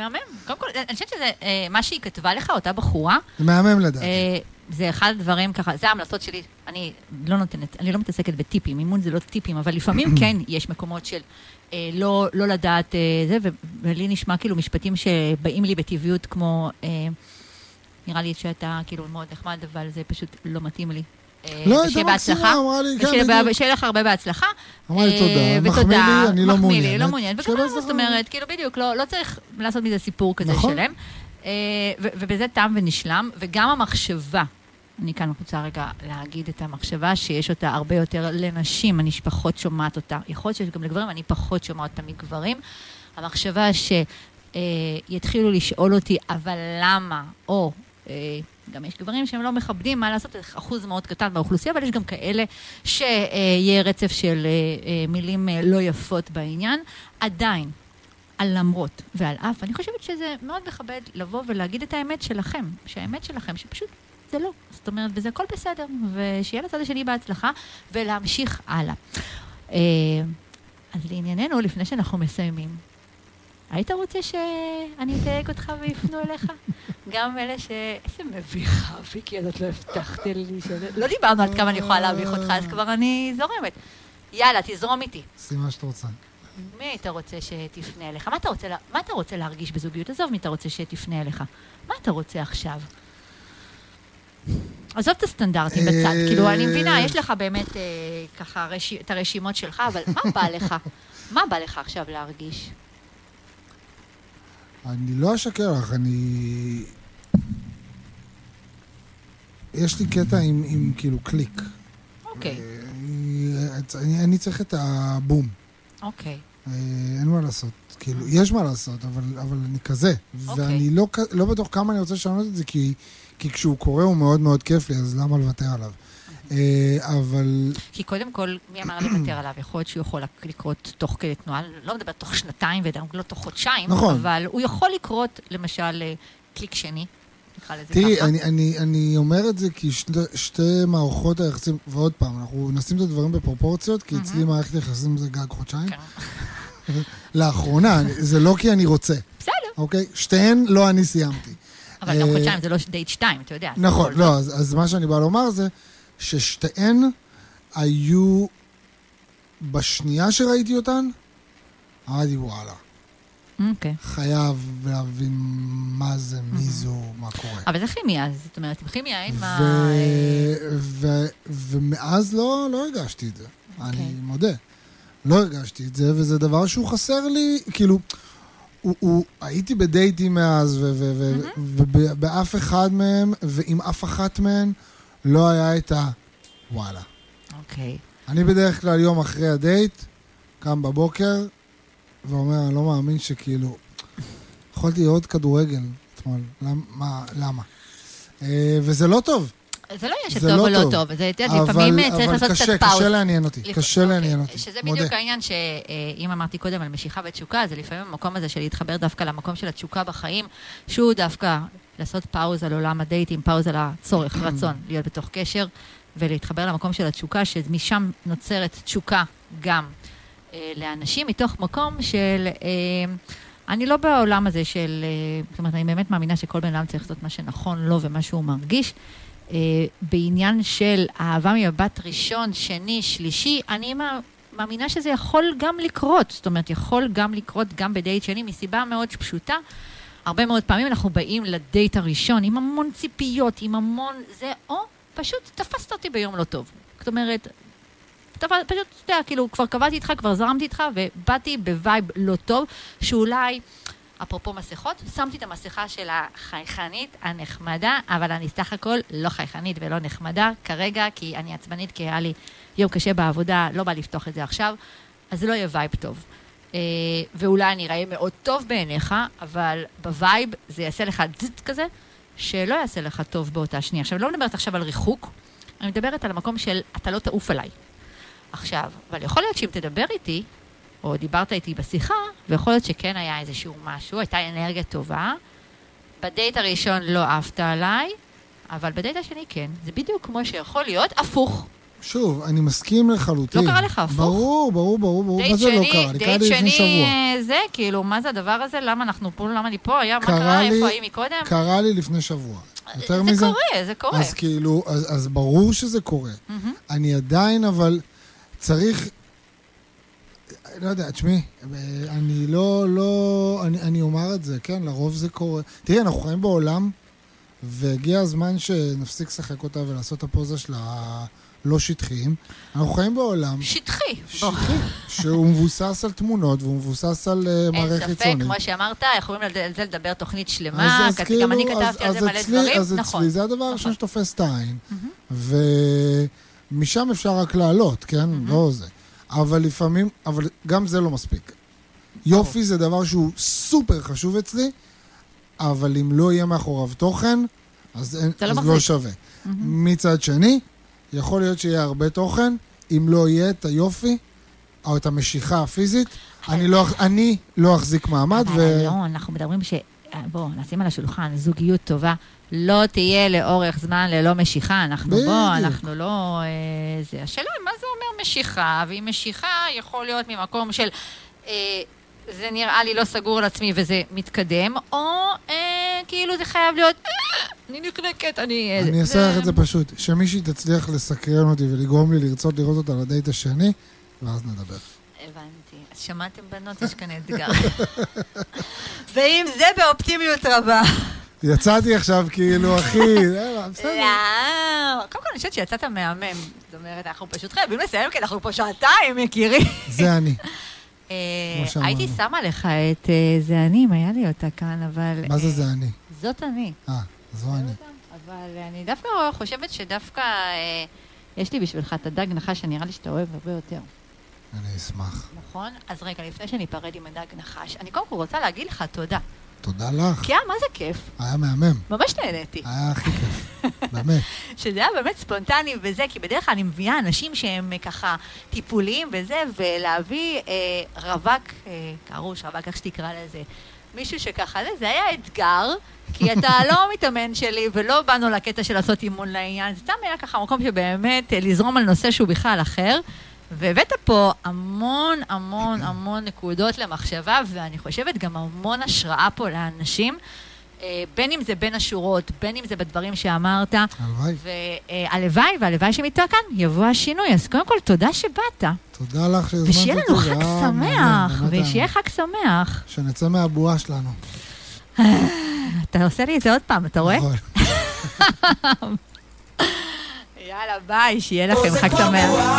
מהמם. קודם כל, אני חושבת שזה, אה, מה שהיא כתבה לך, אותה בחורה, זה מהמם לדעתי. אה, זה אחד הדברים ככה, זה ההמלצות שלי. אני לא נותנת, אני לא מתעסקת בטיפים, אימון זה לא טיפים, אבל לפעמים כן יש מקומות של אה, לא, לא לדעת אה, זה, ולי נשמע כאילו משפטים שבאים לי בטבעיות כמו, אה, נראה לי שאתה כאילו מאוד נחמד, אבל זה פשוט לא מתאים לי. אה, לא, הייתה מקסימה. אמרה לי, כן, בדיוק. שיהיה לך הרבה בהצלחה. אמרה לי אה, תודה, מחמיא ותודה, לי, אני לא מחמיא לי, מעוניינת. לא מעוניינת. וגם. זאת אומרת, כאילו בדיוק, לא לא צריך לעשות מזה סיפור כזה נכון. שלם. אה, ובזה תם ונשלם, וגם המחשבה. אני כאן רוצה רגע להגיד את המחשבה שיש אותה הרבה יותר לנשים, אני פחות שומעת אותה. יכול להיות שיש גם לגברים, אני פחות שומעת אותה מגברים. המחשבה שיתחילו לשאול אותי, אבל למה? או, אה, גם יש גברים שהם לא מכבדים, מה לעשות, זה אחוז מאוד קטן באוכלוסייה, אבל יש גם כאלה שיהיה רצף של אה, אה, מילים אה, לא יפות בעניין. עדיין, על למרות ועל אף, אני חושבת שזה מאוד מכבד לבוא ולהגיד את האמת שלכם, שהאמת שלכם, שפשוט זה לא. זאת אומרת, וזה הכל בסדר, ושיהיה לצד השני בהצלחה, ולהמשיך הלאה. אה, אז לענייננו, לפני שאנחנו מסיימים, היית רוצה שאני אתייג אותך ויפנו אליך? גם אלה ש... איזה מביכה, ויקי, אז את לא הבטחת לי ש... לא דיברנו עד כמה אני יכולה להביך אותך, אז כבר אני זורמת. יאללה, תזרום איתי. עשי מה שאת רוצה. מי היית רוצה שתפנה אליך? מה אתה רוצה, לה- מה אתה רוצה להרגיש בזוגיות? עזוב מי אתה רוצה שתפנה אליך. מה אתה רוצה עכשיו? עזוב את הסטנדרטים בצד, אה, כאילו, אני מבינה, יש לך באמת אה, ככה רש... את הרשימות שלך, אבל מה בא לך? מה בא לך עכשיו להרגיש? אני לא אשקר לך, אני... יש לי קטע עם, עם כאילו קליק. אוקיי, אה, אני, אני צריך את הבום. אוקיי. אה, אין מה לעשות. כאילו, יש מה לעשות, אבל, אבל אני כזה. אוקיי. ואני לא, לא בטוח כמה אני רוצה לשנות את זה, כי, כי כשהוא קורה הוא מאוד מאוד כיף לי, אז למה לוותר עליו? אה, אבל כי קודם כל, מי אמר לוותר עליו? יכול להיות שהוא יכול לקרות תוך כדי תנועה, לא מדברת תוך שנתיים וגם לא תוך חודשיים, נכון. אבל הוא יכול לקרות, למשל, אה, קליק שני, תראי. אני, אני, אני אומר את זה כי שתי, שתי מערכות היחסים, ועוד פעם, אנחנו נשים את הדברים בפרופורציות, כי אצלי מערכת יחסים זה גג חודשיים. כן. לאחרונה, זה לא כי אני רוצה, בסדר, אוקיי? שתיהן לא אני סיימתי. אבל גם אה, חודשיים זה לא דייט שתיים, אתה יודע. נכון, לא. אז, אז מה שאני בא לומר זה ששתיהן היו, בשנייה שראיתי אותן, אמרתי וואלה, אוקיי. חייב להבין מה זה, מי זו, מה קורה. אבל זה כימיה, זאת אומרת, עם כימיה אין מה... ו... ו... ומאז לא, לא הרגשתי את זה, אני אוקיי. מודה. לא הרגשתי את זה, וזה דבר שהוא חסר לי, כאילו, הוא, הוא, הייתי בדייטים מאז, ו- ו- ו- ובאף אחד מהם, ועם אף אחת מהן, לא היה את ה... וואלה. אוקיי. אני בדרך כלל יום אחרי הדייט, קם בבוקר, ואומר, אני לא מאמין שכאילו, יכולתי לראות כדורגל אתמול, למ, מה, למה? אה, וזה לא טוב, זה לא עניין זה שטוב לא או לא טוב. טוב, זה, אתה יודע, אבל, לפעמים צריך אבל לעשות קשה, קצת pause. קשה לעניין אותי, לפ- קשה אוקיי, לעניין אותי, שזה מודה. בדיוק העניין שאם אמרתי קודם על משיכה ותשוקה, זה לפעמים המקום הזה של להתחבר דווקא למקום של התשוקה בחיים, שהוא דווקא לעשות pause על עולם הדייטים, pause על הצורך, רצון להיות בתוך קשר, ולהתחבר למקום של התשוקה, שמשם נוצרת תשוקה גם אה, לאנשים, מתוך מקום של... אה, אני לא בעולם הזה של... אה, זאת אומרת, אני באמת מאמינה שכל בן אדם צריך לעשות מה שנכון לו ומה שהוא מרגיש. אה, בעניין של אהבה ממבט ראשון, שני, שלישי, אני מא- מאמינה שזה יכול גם לקרות. זאת אומרת, יכול גם לקרות גם בדייט שני, מסיבה מאוד פשוטה. הרבה מאוד פעמים אנחנו באים לדייט הראשון עם המון ציפיות, עם המון זה, או פשוט תפסת אותי ביום לא טוב. זאת אומרת, תפ... פשוט, אתה יודע, כאילו, כבר קבעתי איתך, כבר זרמתי איתך, ובאתי ב vibe לא טוב, שאולי, אפרופו מסכות, שמתי את המסכה של החייכנית, הנחמדה, אבל אני סך הכל לא חייכנית ולא נחמדה כרגע, כי אני עצבנית, כי היה לי יום קשה בעבודה, לא בא לפתוח את זה עכשיו, אז זה לא יהיה vibe טוב. אה, ואולי אני אראה מאוד טוב בעיניך, אבל ב vibe זה יעשה לך זץ כזה, שלא יעשה לך טוב באותה שנייה. עכשיו, אני לא מדברת עכשיו על ריחוק, אני מדברת על המקום של אתה לא תעוף עליי. עכשיו, אבל יכול להיות שאם תדבר איתי, או דיברת איתי בשיחה, ויכול להיות שכן היה איזשהו משהו, הייתה אנרגיה טובה. בדייט הראשון לא עפת עליי, אבל בדייט השני כן. זה בדיוק כמו שיכול להיות הפוך. שוב, אני מסכים לחלוטין. לא קרה לך הפוך? ברור, ברור, ברור, ברור. מה זה לא שני, קרה? לי קרה דייט לפני שני, שבוע. אה, זה, כאילו, מה זה הדבר הזה? למה אנחנו פה? למה אני פה? היה, מה קרה קרה? לי- איפה ההיא מקודם? קרה לי לפני שבוע. יותר זה מזה? קורה, זה קורה. אז כאילו, אז, אז ברור שזה קורה. מהמם. אני עדיין, אבל צריך... לא יודע, תשמעי, אני לא, לא, אני, אני אומר את זה, כן, לרוב זה קורה. תראי, אנחנו חיים בעולם, והגיע הזמן שנפסיק לשחק אותה ולעשות את הפוזה של הלא שטחיים. אנחנו חיים בעולם שטחי. שטחי, שהוא מבוסס על תמונות והוא מבוסס על אה, אין מערכת ספק, חיצונית. כמו שאמרת, יכולים על זה על לדבר תוכנית שלמה, אז, אז כאילו, גם אני אז- כתבתי על אז זה מלא אצלי, דברים, אז נכון. אצלי זה הדבר הראשון נכון. שתופס את העין, מהמם. ומשם אפשר רק לעלות, כן? לא זה. אבל לפעמים, אבל גם זה לא מספיק. יופי זה דבר שהוא סופר חשוב אצלי, אבל אם לא יהיה מאחוריו תוכן, אז, אין, לא אז לא מחזיק. שווה. מהמם. מצד שני, יכול להיות שיהיה הרבה תוכן, אם לא יהיה את היופי, או את המשיכה הפיזית, אני לא, אני לא אחזיק מעמד, ו... לא, אנחנו מדברים ש... בואו, נשים על השולחן, זוגיות טובה לא תהיה לאורך זמן ללא משיכה. אנחנו בדיוק. בואו, אנחנו לא... אה, זה. השאלה מה זה אומר משיכה, ואם משיכה יכול להיות ממקום של... אה, זה נראה לי לא סגור על עצמי וזה מתקדם, או אה, כאילו זה חייב להיות, אה, אני נקנקת, אני... אה, אני אעשה לך את זה פשוט, שמישהי תצליח לסקרן אותי ולגרום לי לרצות לראות אותה לדייט השני, ואז נדבר. הבנתי. אז שמעתם בנות, יש כאן אתגר. ואם זה באופטימיות רבה. יצאתי עכשיו כאילו, אחי, בסדר. לא, קודם כל אני חושבת שיצאת מהמם. זאת אומרת, אנחנו פשוט חייבים לסיים, כי אנחנו פה שעתיים, יקירי. זה אני. אה. הייתי שמה לך את אה, זה אני, אם היה לי אותה כאן, אבל... מה זה אה, זה אני? זאת אני. אה, זו אני. אבל אני דווקא חושבת שדווקא אה, יש לי בשבילך את הדג נחש שנראה לי שאתה אוהב הרבה יותר. אני אשמח. נכון? אז רגע, לפני שניפרד עם הדג נחש, אני קודם כל רוצה להגיד לך תודה. תודה לך. היה מה זה כיף. היה מהמם. ממש נהניתי. היה הכי כיף. באמת. שזה היה באמת ספונטני וזה, כי בדרך כלל אני מביאה אנשים שהם אה, ככה טיפוליים וזה, ולהביא אה, רווק, אה, קרוש, רווק, איך שתקרא לזה, מישהו שככה, זה, זה היה אתגר, כי אתה לא מתאמן שלי, ולא באנו לקטע של לעשות אימון לעניין, זה סתם היה ככה מקום שבאמת אה, לזרום על נושא שהוא בכלל אחר. והבאת פה המון המון המון נקודות למחשבה, ואני חושבת גם המון השראה פה לאנשים, אה, בין אם זה בין השורות, בין אם זה בדברים שאמרת, הלוואי. והלוואי, והלוואי שמתו כאן יבוא השינוי. אז קודם כל, תודה שבאת. תודה לך שהזמנת אותי. ושיהיה לנו חג שמח, ושיהיה היה. חג שמח. שנצא מהבועה שלנו. אתה עושה לי את זה עוד פעם, אתה רואה? נכון. יאללה, ביי, שיהיה לכם חג שמח.